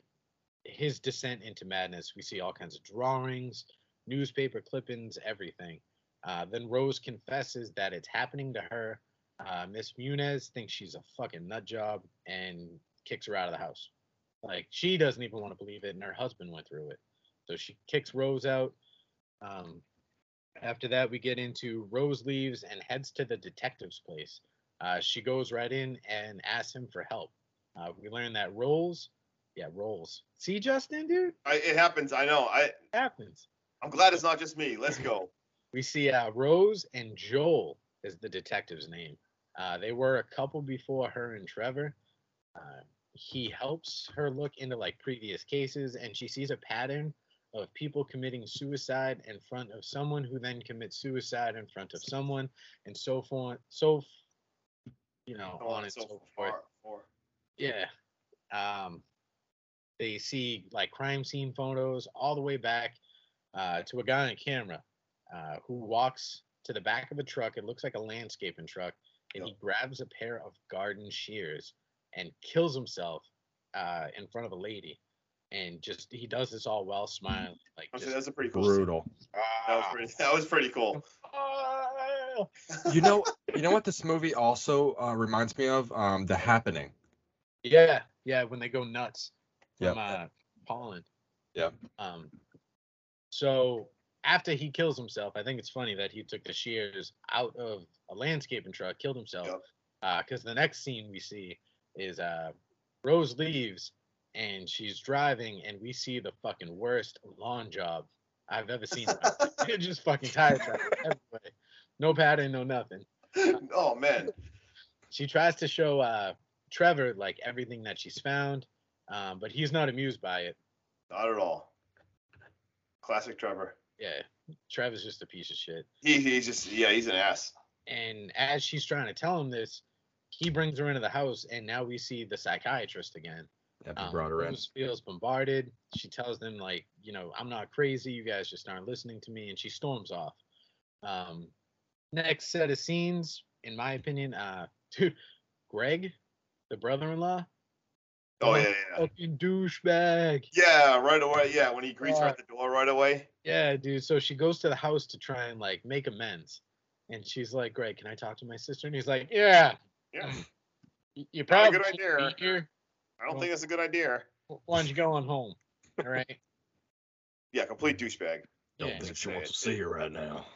his descent into madness. We see all kinds of drawings newspaper clippings everything. Uh, then rose confesses that it's happening to her. Uh, miss munez thinks she's a fucking nut job and kicks her out of the house. Like she doesn't even want to believe it and her husband went through it. So she kicks rose out. Um, after that, we get into Rose leaves and heads to the detective's place. Uh, she goes right in and asks him for help. Uh, we learn that Rolls, yeah, Rolls. See, Justin, dude, I, it happens. I know. I happens. I'm glad it's not just me. Let's go. We see uh, Rose and Joel is the detective's name. Uh, they were a couple before her and Trevor. Uh, he helps her look into like previous cases, and she sees a pattern of people committing suicide in front of someone who then commits suicide in front of someone, and so forth. So, you know, So on and so, forth. far, far. Yeah. Um, they see like crime scene photos all the way back uh, to a guy on camera uh, who walks to the back of a truck. It looks like a landscaping truck, and he grabs a pair of garden shears and kills himself uh, in front of a lady. And just he does this all while smiling, like Honestly, just, That's a pretty cool. scene. Brutal. That was pretty. That was pretty cool. You know, you know what this movie also uh, reminds me of? Um, The Happening. Yeah, yeah, when they go nuts Yep. from uh, pollen. Yeah. Um, so after he kills himself, I think it's funny that he took the shears out of a landscaping truck, killed himself. Yep. Because the next scene we see is uh, Rose leaves and she's driving, and we see the fucking worst lawn job I've ever seen. in my life. It's just fucking tire tracks everywhere. No pattern, no nothing. oh man. She tries to show uh, Trevor like everything that she's found, um, but he's not amused by it. Not at all. Classic Trevor. Yeah, Trevor's just a piece of shit. He he's just yeah he's an ass. And as she's trying to tell him this, he brings her into the house, and now we see the psychiatrist again. Yep, he Um, brought her in. Feels bombarded. She tells them like, you know, I'm not crazy. You guys just aren't listening to me, and she storms off. Um, next set of scenes, in my opinion, uh, dude, Greg, the brother-in-law, Oh Oh, yeah, yeah. fucking douchebag. Yeah, right away. Yeah, when he greets her Uh, at the door right away. Yeah, dude. So she goes to the house to try and like make amends, and she's like, "Greg, can I talk to my sister?" And he's like, "Yeah, Yeah. y- you Not a good idea. be here. I don't Well- think that's a good idea. Why don't you go on home?" All right. Yeah, complete douchebag. Don't yeah. think she wants to see you right now.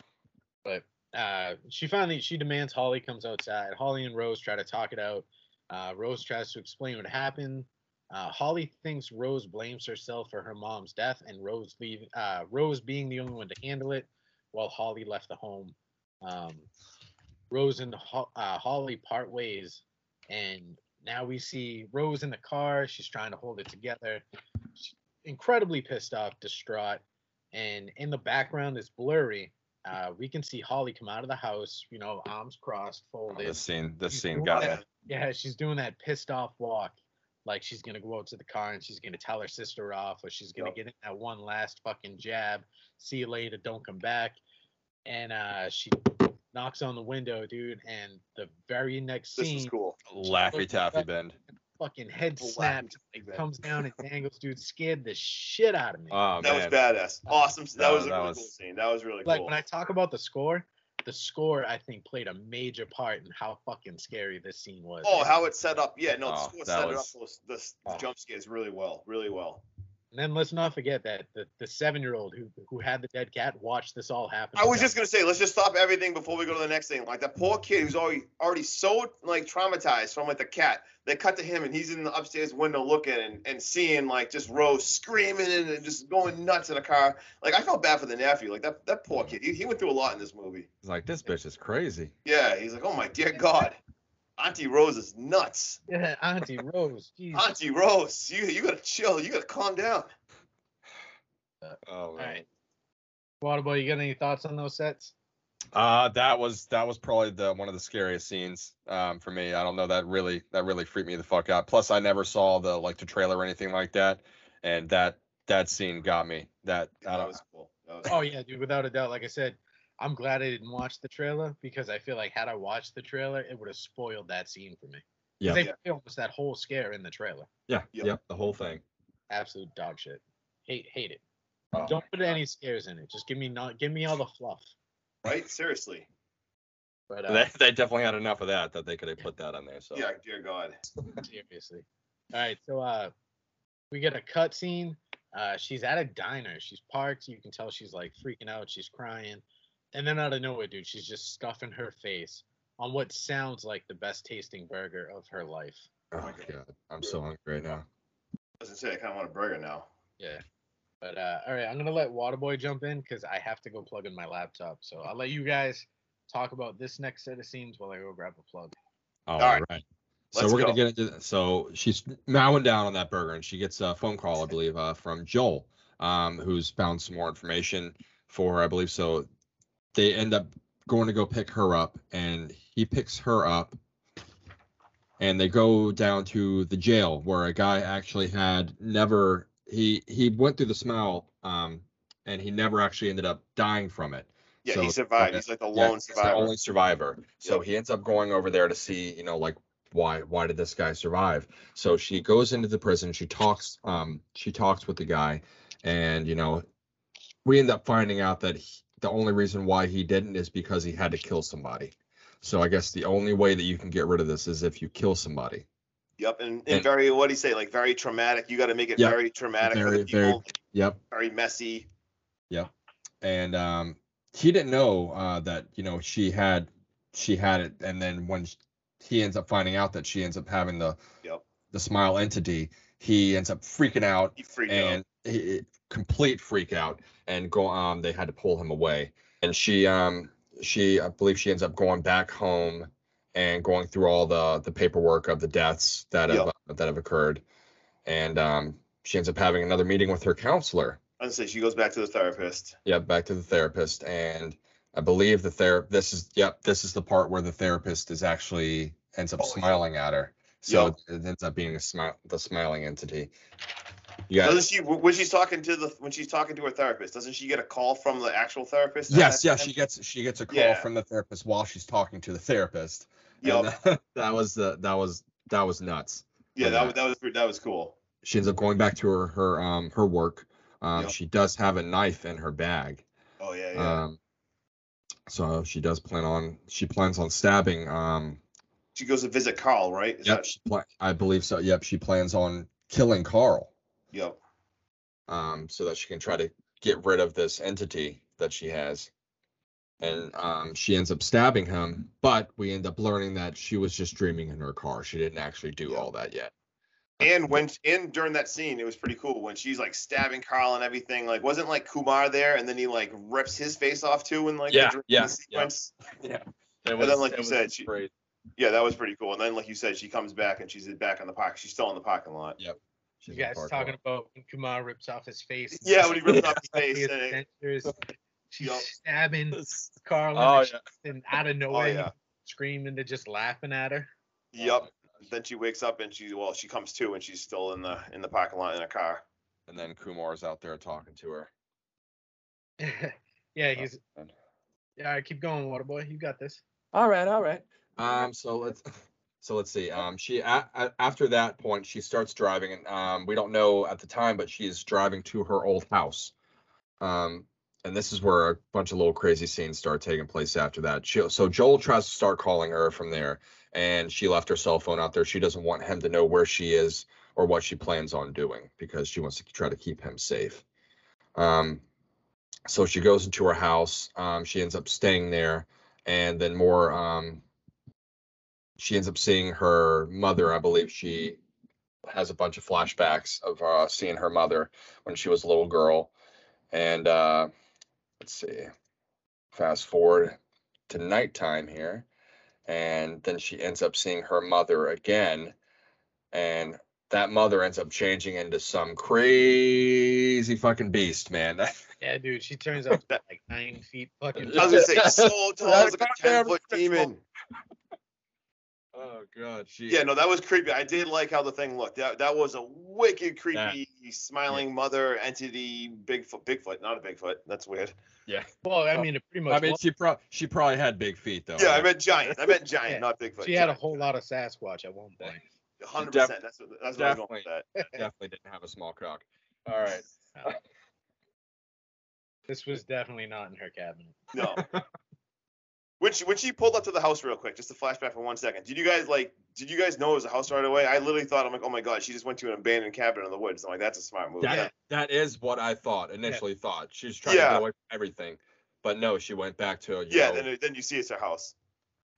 But uh, she finally she demands Holly comes outside. Holly and Rose try to talk it out. Uh, Rose tries to explain what happened. Uh, Holly thinks Rose blames herself for her mom's death, and Rose leave uh, Rose being the only one to handle it, while Holly left the home. Um, Rose and Ho- uh, Holly part ways, and now we see Rose in the car. She's trying to hold it together. She's incredibly pissed off, distraught, and in the background is blurry. Uh, we can see Holly come out of the house, you know, arms crossed, folded. This scene, this She's scene got that- me. Yeah, she's doing that pissed off walk. Like she's gonna go out to the car and she's gonna tell her sister off, or she's gonna Yep. get in that one last fucking jab. See you later, don't come back. And uh she knocks on the window, dude, and the very next This scene, was cool. Laffy Taffy bend. Fucking head Laffy snaps, like, comes down and dangles, dude, scared the shit out of me. Oh That was badass. Awesome. That No, was a that really was- cool scene. That was really like cool. when I talk about the score, the score I think played a major part in how fucking scary this scene was. Oh, how it set up. Yeah, no, the Oh, score set was- it up those, the, the Oh. jump scares really well. Really well. And then let's not forget that the, the seven year old who who had the dead cat watched this all happen. I was just gonna say, let's just stop everything before we go to the next thing. Like that poor kid who's already already so like traumatized from like the cat. They cut to him and he's in the upstairs window looking and, and seeing like just Rose screaming and, and just going nuts in the car. Like I felt bad for the nephew. Like that that poor kid. He, he went through a lot in this movie. He's like, this bitch is crazy. Yeah, he's like, oh my dear God, Auntie Rose is nuts. yeah, Auntie Rose. Jesus. Auntie Rose, you you gotta chill. You gotta calm down. Oh All man. right. Waterboy, you got any thoughts on those sets? Uh, that was that was probably the one of the scariest scenes um, for me. I don't know that really that really freaked me the fuck out. Plus, I never saw the like the trailer or anything like that, and that that scene got me. That I That was cool. That was Oh yeah, dude, without a doubt. Like I said, I'm glad I didn't watch the trailer because I feel like had I watched the trailer, it would have spoiled that scene for me. Yeah. They Yeah. filmed that whole scare in the trailer. Yeah, Yep. yep, the whole thing. Absolute dog shit. Hate hate it. Oh Don't put God. any scares in it. Just give me not give me all the fluff. right. Seriously. But uh, They, they definitely had enough of that that they could have put that on there. So Yeah, dear God. seriously. All right, so uh, we get a cut scene. Uh, she's at a diner. She's parked. You can tell she's like freaking out. She's crying, and then out of nowhere, dude, she's just stuffing her face on what sounds like the best tasting burger of her life. Oh my god, I'm so hungry right now. As I say, I kind of want a burger now. Yeah. But uh, all right, I'm gonna let Waterboy jump in because I have to go plug in my laptop. So I'll let you guys talk about this next set of scenes while I go grab a plug. All right. right. So Let's we're gonna get into so she's mowing down on that burger and she gets a phone call, I believe, uh, from Joel, um, who's found some more information for her, I believe. So they end up going to go pick her up, and he picks her up, and they go down to the jail where a guy actually had never he he went through the smell, um, and he never actually ended up dying from it. Yeah, So, he survived. He's like the Yeah, lone he's the only survivor. So he ends up going over there to see, you know, like why why did this guy survive? So she goes into the prison. She talks um she talks with the guy, and you know, we end up finding out that he, the only reason why he didn't is because he had to kill somebody. So I guess the only way that you can get rid of this is if you kill somebody. Yep, and, and And- very what do you say? Like very traumatic. You got to make it Yep. very traumatic for Very, the people. very- Very, Yep. messy. and um he didn't know uh that you know she had she had it and then when he ends up finding out that she ends up having the Yep. the smile entity he ends up freaking out He freaked and he, complete freak out and go um they had to pull him away and she um she i believe she ends up going back home and going through all the the paperwork of the deaths that have uh, that have occurred and um she ends up having another meeting with her counselor. I say she goes back to the therapist. yeah, back to the therapist, and I believe the ther this is yep, this is the part where the therapist is actually ends up Oh, yeah. smiling at her. So Yep. it ends up being a smile, the smiling entity. You got Doesn't she when she's talking to the when she's talking to her therapist? Doesn't she get a call from the actual therapist? Yes, that yes, time? she gets she gets a call Yeah. from the therapist while she's talking to the therapist. Yup. and that, that was the that was that was nuts. Yeah, that Yeah. was that was that was cool. She ends up going back to her her um her work. Um, Yep. she does have a knife in her bag. Oh yeah, yeah. Um, so she does plan on she plans on stabbing. Um, she goes to visit Carl, right? Is yep, that- she I believe so. Yep, she plans on killing Carl. Yep. um, so that she can try to get rid of this entity that she has. And um, she ends up stabbing him, but we end up learning that she was just dreaming in her car. She didn't actually do Yeah. all that yet. And when and during that scene, it was pretty cool when she's like stabbing Carl and everything. Like, wasn't like Kumar there, and then he like rips his face off too in like Yeah, the dream yeah, yeah. sequence. Yeah, then, like you said, she- Yeah, that was pretty cool. And then, like you said, she comes back and she's back in the park. She's still in the parking lot. You guys talking about when Kumar rips off his face? Yeah, when he rips off his face and it- She's Yup. stabbing Carl Oh, and, yeah. and out of Oh nowhere yeah. screaming and just laughing at her. Yep. Then she wakes up and she well, she comes to and she's still in the in the parking lot in a car. And then Kumar's out there talking to her. yeah, he's and- yeah. All right, keep going, Waterboy. You got this. All right, all right. Um, so let's so let's see. Um, she a, a, after that point she starts driving, and um, we don't know at the time, but she's driving to her old house. Um, and this is where a bunch of little crazy scenes start taking place after that. She, so Joel tries to start calling her from there, and she left her cell phone out there. She doesn't want him to know where she is or what she plans on doing because she wants to try to keep him safe. Um, so she goes into her house. Um, she ends up staying there, and then more. Um, she ends up seeing her mother. I believe she has a bunch of flashbacks of uh, seeing her mother when she was a little girl. And uh, let's see, fast forward to nighttime here, and then she ends up seeing her mother again, and that mother ends up changing into some crazy fucking beast, man. Yeah, dude, she turns out to be like nine feet fucking. I was gonna say so tall, it's like a ten Goddamn foot crystal. demon. Oh god, she. Yeah, no, that was creepy. I did like how the thing looked. That that was a wicked creepy smiling mother entity, Bigfoot. Bigfoot, not a Bigfoot. That's weird. yeah. Well, I oh. mean, it pretty much. I mean, was. she pro- she probably had big feet though. Yeah, I right? meant giant. I meant giant, Yeah. not Bigfoot. she had a whole lot of Sasquatch at one point. Hundred percent. That's what that's what I was going with that. definitely didn't have a small cock. All right. This was definitely not in her cabinet. No. When she when she pulled up to the house real quick, just to flashback for one second. Did you guys like? Did you guys know it was a house right away? I literally thought I'm like, oh my god, she just went to an abandoned cabin in the woods. I'm like, that's a smart move. That, Yeah. that is what I thought initially. Thought she was trying to get away from everything, but no, she went back to you Yeah. know, Then then you see it's her house.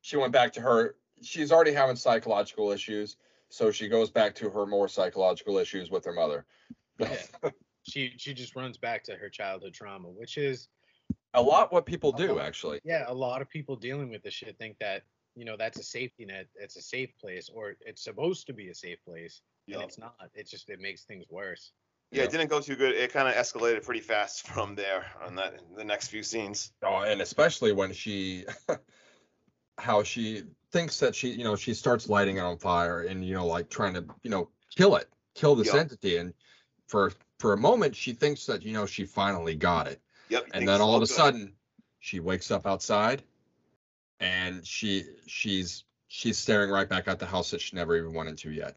she went back to her. She's already having psychological issues, so she goes back to her more psychological issues with her mother. Yeah. She she just runs back to her childhood trauma, which is a lot what people do actually. yeah, a lot of people dealing with this shit think that you know that's a safety net, it's a safe place, or it's supposed to be a safe place, and it's not. It just it makes things worse. Yeah, Yeah. it didn't go too good. It kind of escalated pretty fast from there on that the next few scenes. Oh, and especially when she, how she thinks that she, you know, she starts lighting it on fire and you know, like trying to, you know, kill it, kill this Yup. entity, and for for a moment she thinks that you know she finally got it, Yep. and then all of a good. sudden she wakes up outside, and she she's she's staring right back at the house that she never even went into yet,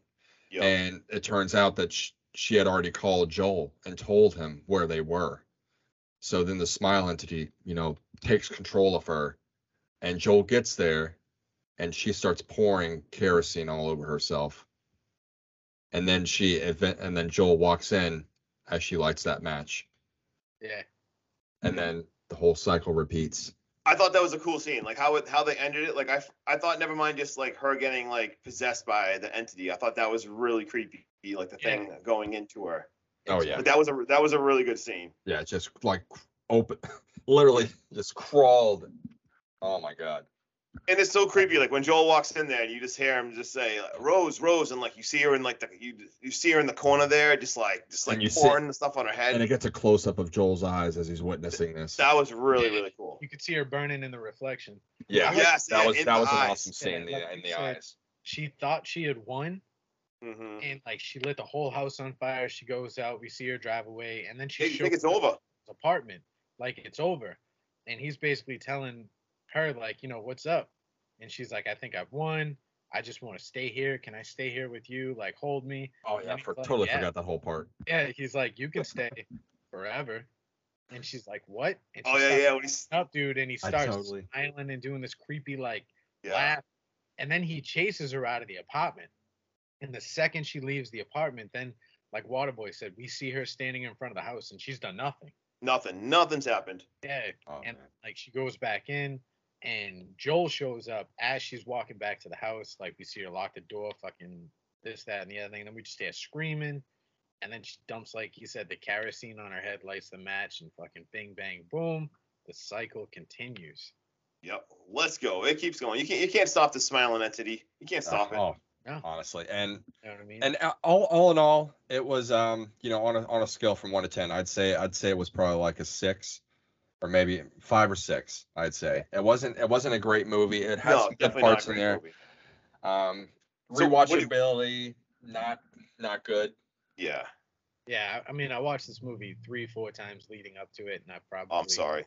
Yep. and it turns out that sh she had already called Joel and told him where they were. So then the smile entity, you know, takes control of her, and Joel gets there, and she starts pouring kerosene all over herself. And then she and then Joel walks in as she lights that match, Yeah. And then the whole cycle repeats. I thought that was a cool scene, like how it how they ended it. Like I I thought never mind just like her getting like possessed by the entity. I thought that was really creepy, like the Yeah. thing going into her. Oh yeah, But that was a that was a really good scene. yeah, just like open, literally just crawled. Oh my god. And it's so creepy, like when Joel walks in there and you just hear him just say like, Rose, Rose, and like you see her in like the you you see her in the corner there, just like just like And you see- pouring the stuff on her head. And it gets a close up of Joel's eyes as he's witnessing this. that was really really cool. You could see her burning in the reflection. Yeah, Yes, that yeah, was that the was an eyes. awesome scene in Yeah, the like in the said. eyes. She thought she had won, hmm and like she lit the whole house on fire. She goes out, we see her drive away, and then she Hey, you think it's over? apartment like it's over, and he's basically telling her like, you know, what's up, and she's like, I think I've won. I just want to stay here. Can I stay here with you? Like, hold me. Oh And yeah, he's for, like, totally "Yeah." forgot that whole part. Yeah, he's like, you can stay forever. And she's like, what? And she Oh yeah, yeah. When he's up, dude, and he starts totally- smiling and doing this creepy like yeah. laugh. And then he chases her out of the apartment. And the second she leaves the apartment, then like Waterboy said, we see her standing in front of the house and she's done nothing. Nothing. Nothing's happened. Yeah. Oh, and man. like she goes back in and Joel shows up as she's walking back to the house. Like we see her lock the door, fucking this, that, and the other thing. And then we just hear screaming. And then she dumps, like you said, the kerosene on her head, lights the match, and fucking bing bang boom. The cycle continues. Yep. Let's go. It keeps going. You can't. You can't stop the smiling entity. You can't stop it. Oh, No. honestly, and You know what I mean? and uh, all all in all, it was um you know on a on a scale from one to ten, I'd say I'd say it was probably like a six, or maybe five or six. I'd say it wasn't it wasn't a great movie. It has No, some good parts in there. movie. Um, So what do you- rewatchability not not good. Yeah. yeah, I mean, I watched this movie three, four times leading up to it, and I probably. I'm sorry.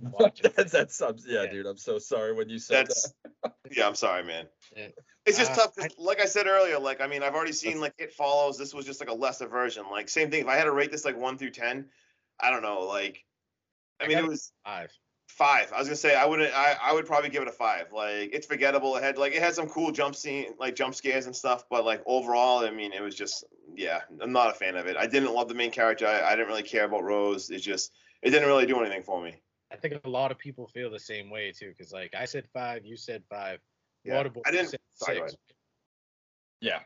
watch it. that's that's yeah, Yeah. dude. I'm so sorry when you said That's. that. Yeah, I'm sorry, man. Yeah. It's just Uh, tough. 'cause like I said earlier, like I mean, I've already seen like It Follows. This was just like a lesser version. Like same thing. If I had to rate this like one through ten, I don't know. Like, I I mean, it was Five. five. I was gonna say I wouldn't. I, I would probably give it a five. Like it's forgettable. It had like it had some cool jump scene, like jump scares and stuff. But like overall, I mean, it was just yeah. I'm not a fan of it. I didn't love the main character. I, I didn't really care about Rose. It just it didn't really do anything for me. I think a lot of people feel the same way too, because like I said five, you said five. Yeah. Waterboy I didn't- said sorry, six. Yeah,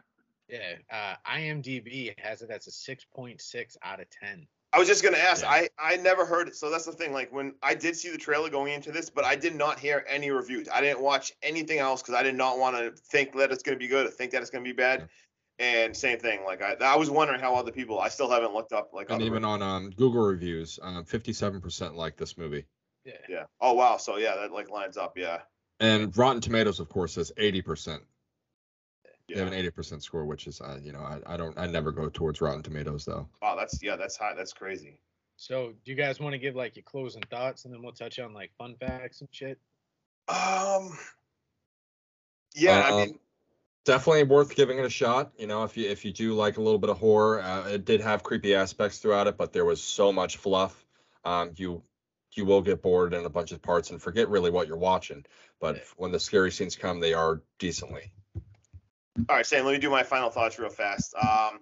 Yeah. Uh, IMDb has it as a six point six out of ten. I was just gonna ask. Yeah. I I never heard it. So that's the thing. Like when I did see the trailer going into this, but I did not hear any reviews. I didn't watch anything else because I did not want to think that it's gonna be good or think that it's gonna be bad. And same thing. Like I I was wondering how other people. I still haven't looked up like. and other even on um Google reviews, um, 57% like this movie. Yeah. Yeah. Oh wow. So yeah, that like lines up. Yeah. And Rotten Tomatoes, of course, says 80%. They have an 80% score, which is, uh, you know, I, I don't, I never go towards Rotten Tomatoes though. Wow. That's yeah. That's high. That's crazy. So do you guys want to give like your closing thoughts, and then we'll touch on like fun facts and shit? Um. Yeah. I mean. Definitely worth giving it a shot. You know, if you if you do like a little bit of horror, uh, it did have creepy aspects throughout it, but there was so much fluff. Um, you you will get bored in a bunch of parts and forget really what you're watching. But Yeah. when the scary scenes come, they are decently. All right, Sam. Let me do my final thoughts real fast. Um,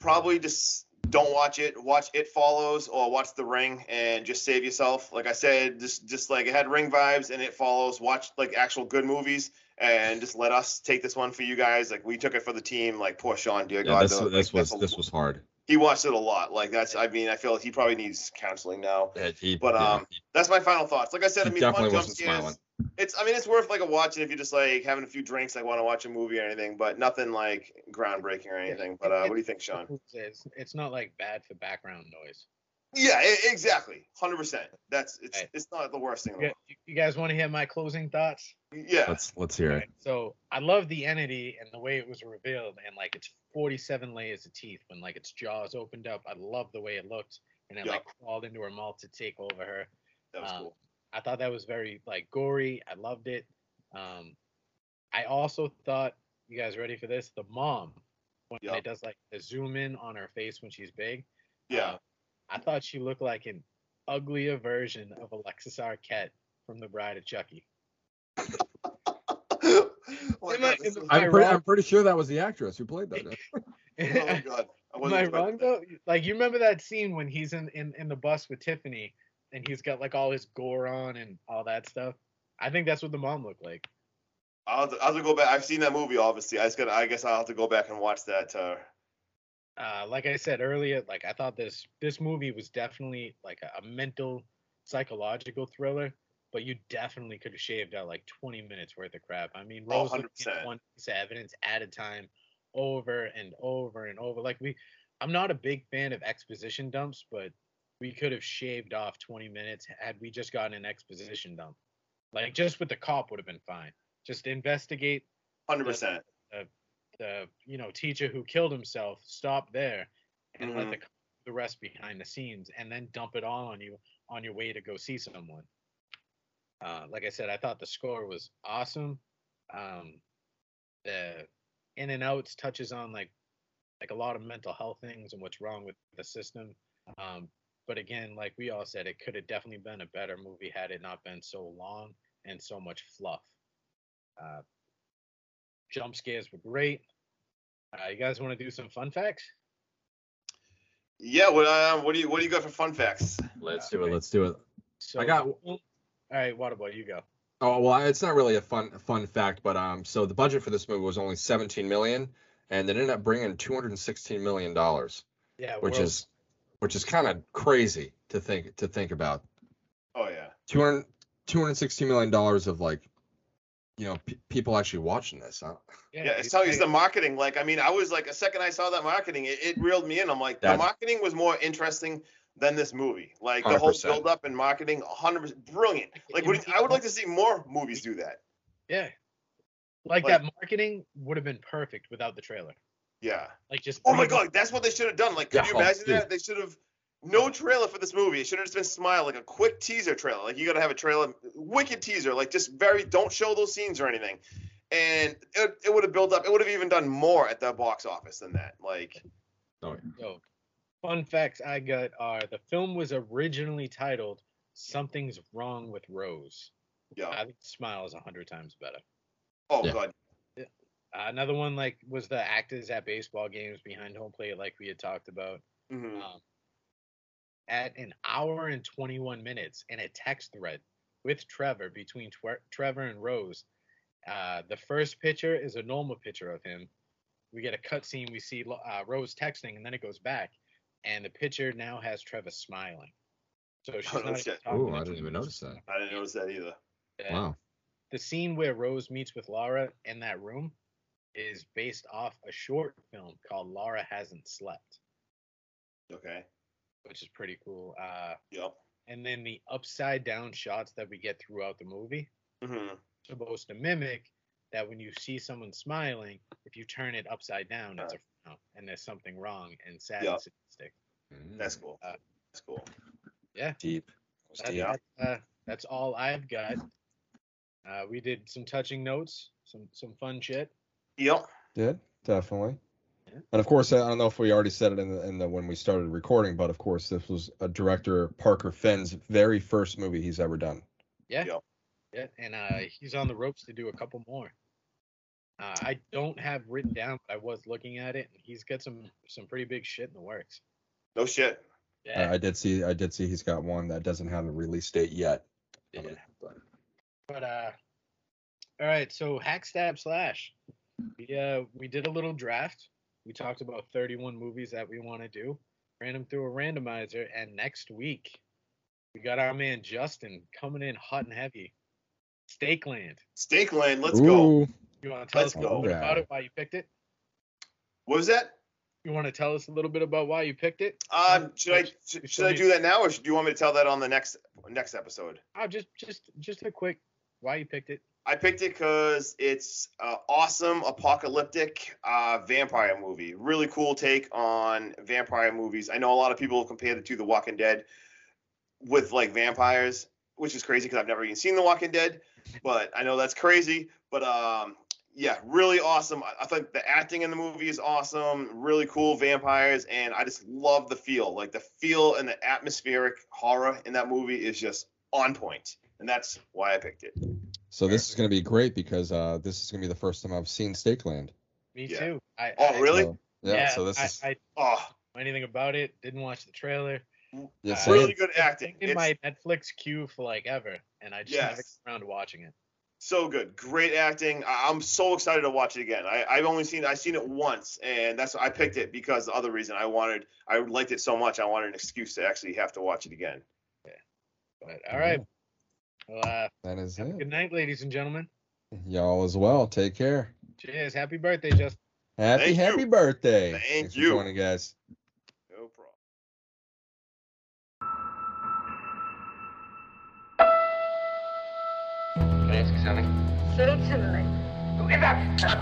probably just don't watch it. Watch It Follows or watch The Ring and just save yourself. Like I said, just just like it had Ring vibes and It Follows. Watch like actual good movies and just let us take this one for you guys. Like we took it for the team. Like poor Sean, dear Yeah, God, this though, this like, was this was hard. he watched it a lot. Like that's I mean I feel like he probably needs counseling now. Yeah, he- But, yeah, um, That's my final thoughts. Like I said, He I mean, fun jump scares. smiling. It's I mean it's worth like a watch if you're just like having a few drinks, like want to watch a movie or anything, but nothing like groundbreaking or anything. But uh, what do you think, Sean? It's, it's not like bad for background noise. Yeah, exactly, hundred percent. That's it's Right. it's not the worst thing. You, you guys want to hear my closing thoughts? Yeah, let's let's hear it. So I love the entity and the way it was revealed, and like it's 47 layers of teeth when like its jaws opened up. I love the way it looked, and it Yeah. like crawled into her mouth to take over her. that was um, cool. I thought that was very like gory. I loved it. Um, I also thought you guys ready for this? The mom when Yeah. it does like the zoom in on her face when she's big. Yeah, uh, I thought she looked like an uglier version of Alexis Arquette from The Bride of Chucky. oh my am God, I- this am I I'm pretty. I'm pretty sure that was the actress who played that. oh my God, I Am wasn't I wrong that. though? Like you remember that scene when he's in, in in the bus with Tiffany and he's got like all his gore on and all that stuff. I think that's what the mom looked like. I'll have, to, I'll have to go back. I've seen that movie, obviously. I just got. I guess I'll have to go back and watch that. Uh, Uh, like I said earlier, like I thought this this movie was definitely like a, a mental psychological thriller, but you definitely could have shaved out like 20 minutes worth of crap. I mean, Rose at one piece of evidence at a time, over and over and over. Like we, I'm not a big fan of exposition dumps, but we could have shaved off 20 minutes had we just gotten an exposition dump. Like just with the cop would have been fine. Just investigate hundred percent. the you know teacher who killed himself stop there and let Mhm. the the rest behind the scenes and then dump it all on you on your way to go see someone. Uh, like I said, I thought the score was awesome. Um, the in and outs touches on like like a lot of mental health things and what's wrong with the system. Um, but again, like we all said, it could have definitely been a better movie had it not been so long and so much fluff. Uh, jump scares were great. Uh, you guys want to do some fun facts? Yeah. What uh, what do you what do you got for fun facts? Let's do it. Let's do it. So I got- All right, Waterboy, you go. Oh well, it's not really a fun fun fact, but um, so the budget for this movie was only 17 million, and they ended up bringing 216 million dollars, Yeah, which world- is which is kind of crazy to think to think about. Oh yeah. 200 216 million dollars of like, you know, pe people actually watching this. Huh? Yeah, it's telling you it's the marketing. Like, I mean, I was like, a second I saw that marketing, it, it reeled me in. I'm like, the marketing was more interesting than this movie. Like the whole 100%. build up and marketing, 100 percent brilliant. Like, what, I would like to see more movies do that. yeah, like, Like- that marketing would have been perfect without the trailer. Yeah. Like just Oh my bring it- god, that's what they should have done. Like, could Yeah, you oh, imagine dude. that? They should have no trailer for this movie. It should have just been Smile, like a quick teaser trailer. Like, you got to have a trailer, wicked teaser. Like, just very, don't show those scenes or anything. And it, it would have built up. It would have even done more at the box office than that. Like, oh, So, fun facts I got are the film was originally titled "Something's Wrong with Rose." yeah. I think Smile is a hundred times better. Oh Yeah. god. Uh, another one like was the actors at baseball games behind home plate, like we had talked about. Mhm. Um, at an hour and 21 minutes in a text thread with Trevor between Twer- Trevor and Rose. Uh, the first picture is a normal picture of him. We get a cutscene. We see uh, Rose texting, and then it goes back, and the picture now has Trevor smiling. So she's Oh, not no even shit. talking Ooh, I didn't even notice that. I didn't notice that either. Yeah. Wow. The scene where Rose meets with Laura in that room is based off a short film called Laura Hasn't Slept, Okay. which is pretty cool. Uh, Yep. and then the upside down shots that we get throughout the movie hmm supposed to mimic that when you see someone smiling, if you turn it upside down, it's a frown, and there's something wrong and sad Yeah. and sadistic. That's cool. Uh, That's cool. deep. That- Yeah. that's, uh, that's all I've got. Uh, we did some touching notes, some some fun shit. Yep. Did definitely. Yeah. And of course, I don't know if we already said it in the, in the when we started recording, but of course, this was a director Parker Finn's very first movie he's ever done. Yeah. Yep. Yeah, and uh, he's on the ropes to do a couple more. Uh, I don't have written down, but I was looking at it, and he's got some some pretty big shit in the works. No shit. Yeah, I, I did see I did see he's got one that doesn't have a release date yet. yeah. But uh, all right. So hack stab slash. We uh we did a little draft. We talked about 31 movies that we want to do. Ran them through a randomizer, and next week we got our man Justin coming in hot and heavy. Stakeland. Stake Land. Let's go. You want to tell Let's us a little go. bit about it? Why you picked it? What was that? You want to tell us a little bit about why you picked it? Um, should I should, should I one do that now, or should, do you want me to tell that on the next next episode? Oh, just just just a quick why you picked it. I picked it because it's an awesome apocalyptic uh, vampire movie. Really cool take on vampire movies. I know a lot of people compare it to The Walking Dead with like vampires, which is crazy because I've never even seen The Walking Dead. But I know that's crazy. But um, yeah, really awesome. I, I think the acting in the movie is awesome. Really cool vampires, and I just love the feel. Like the feel and the atmospheric horror in that movie is just on point, and that's why I picked it. So this is gonna be great because uh, this is gonna be the first time I've seen Stakeland. Me Yeah. too. I, Oh, I- really? So, yeah, So this I, is I, Oh, know anything about it. Didn't watch the trailer. yeah, uh, really good acting. in It's my Netflix queue for like ever, and I just never get Yes. around to watching it. so good, great acting. I- I'm so excited to watch it again. I, I've only seen I've seen it once, and that's I picked it because the other reason I wanted I liked it so much I wanted an excuse to actually have to watch it again. Yeah. But all right. Well, uh, that is it. Good night, ladies and gentlemen. Y'all as well. Take care. Cheers. Happy birthday, Justin. Happy, Thank happy you. birthday. Thank Thanks you. For joining, guys. No problem. Certainly. Who is that?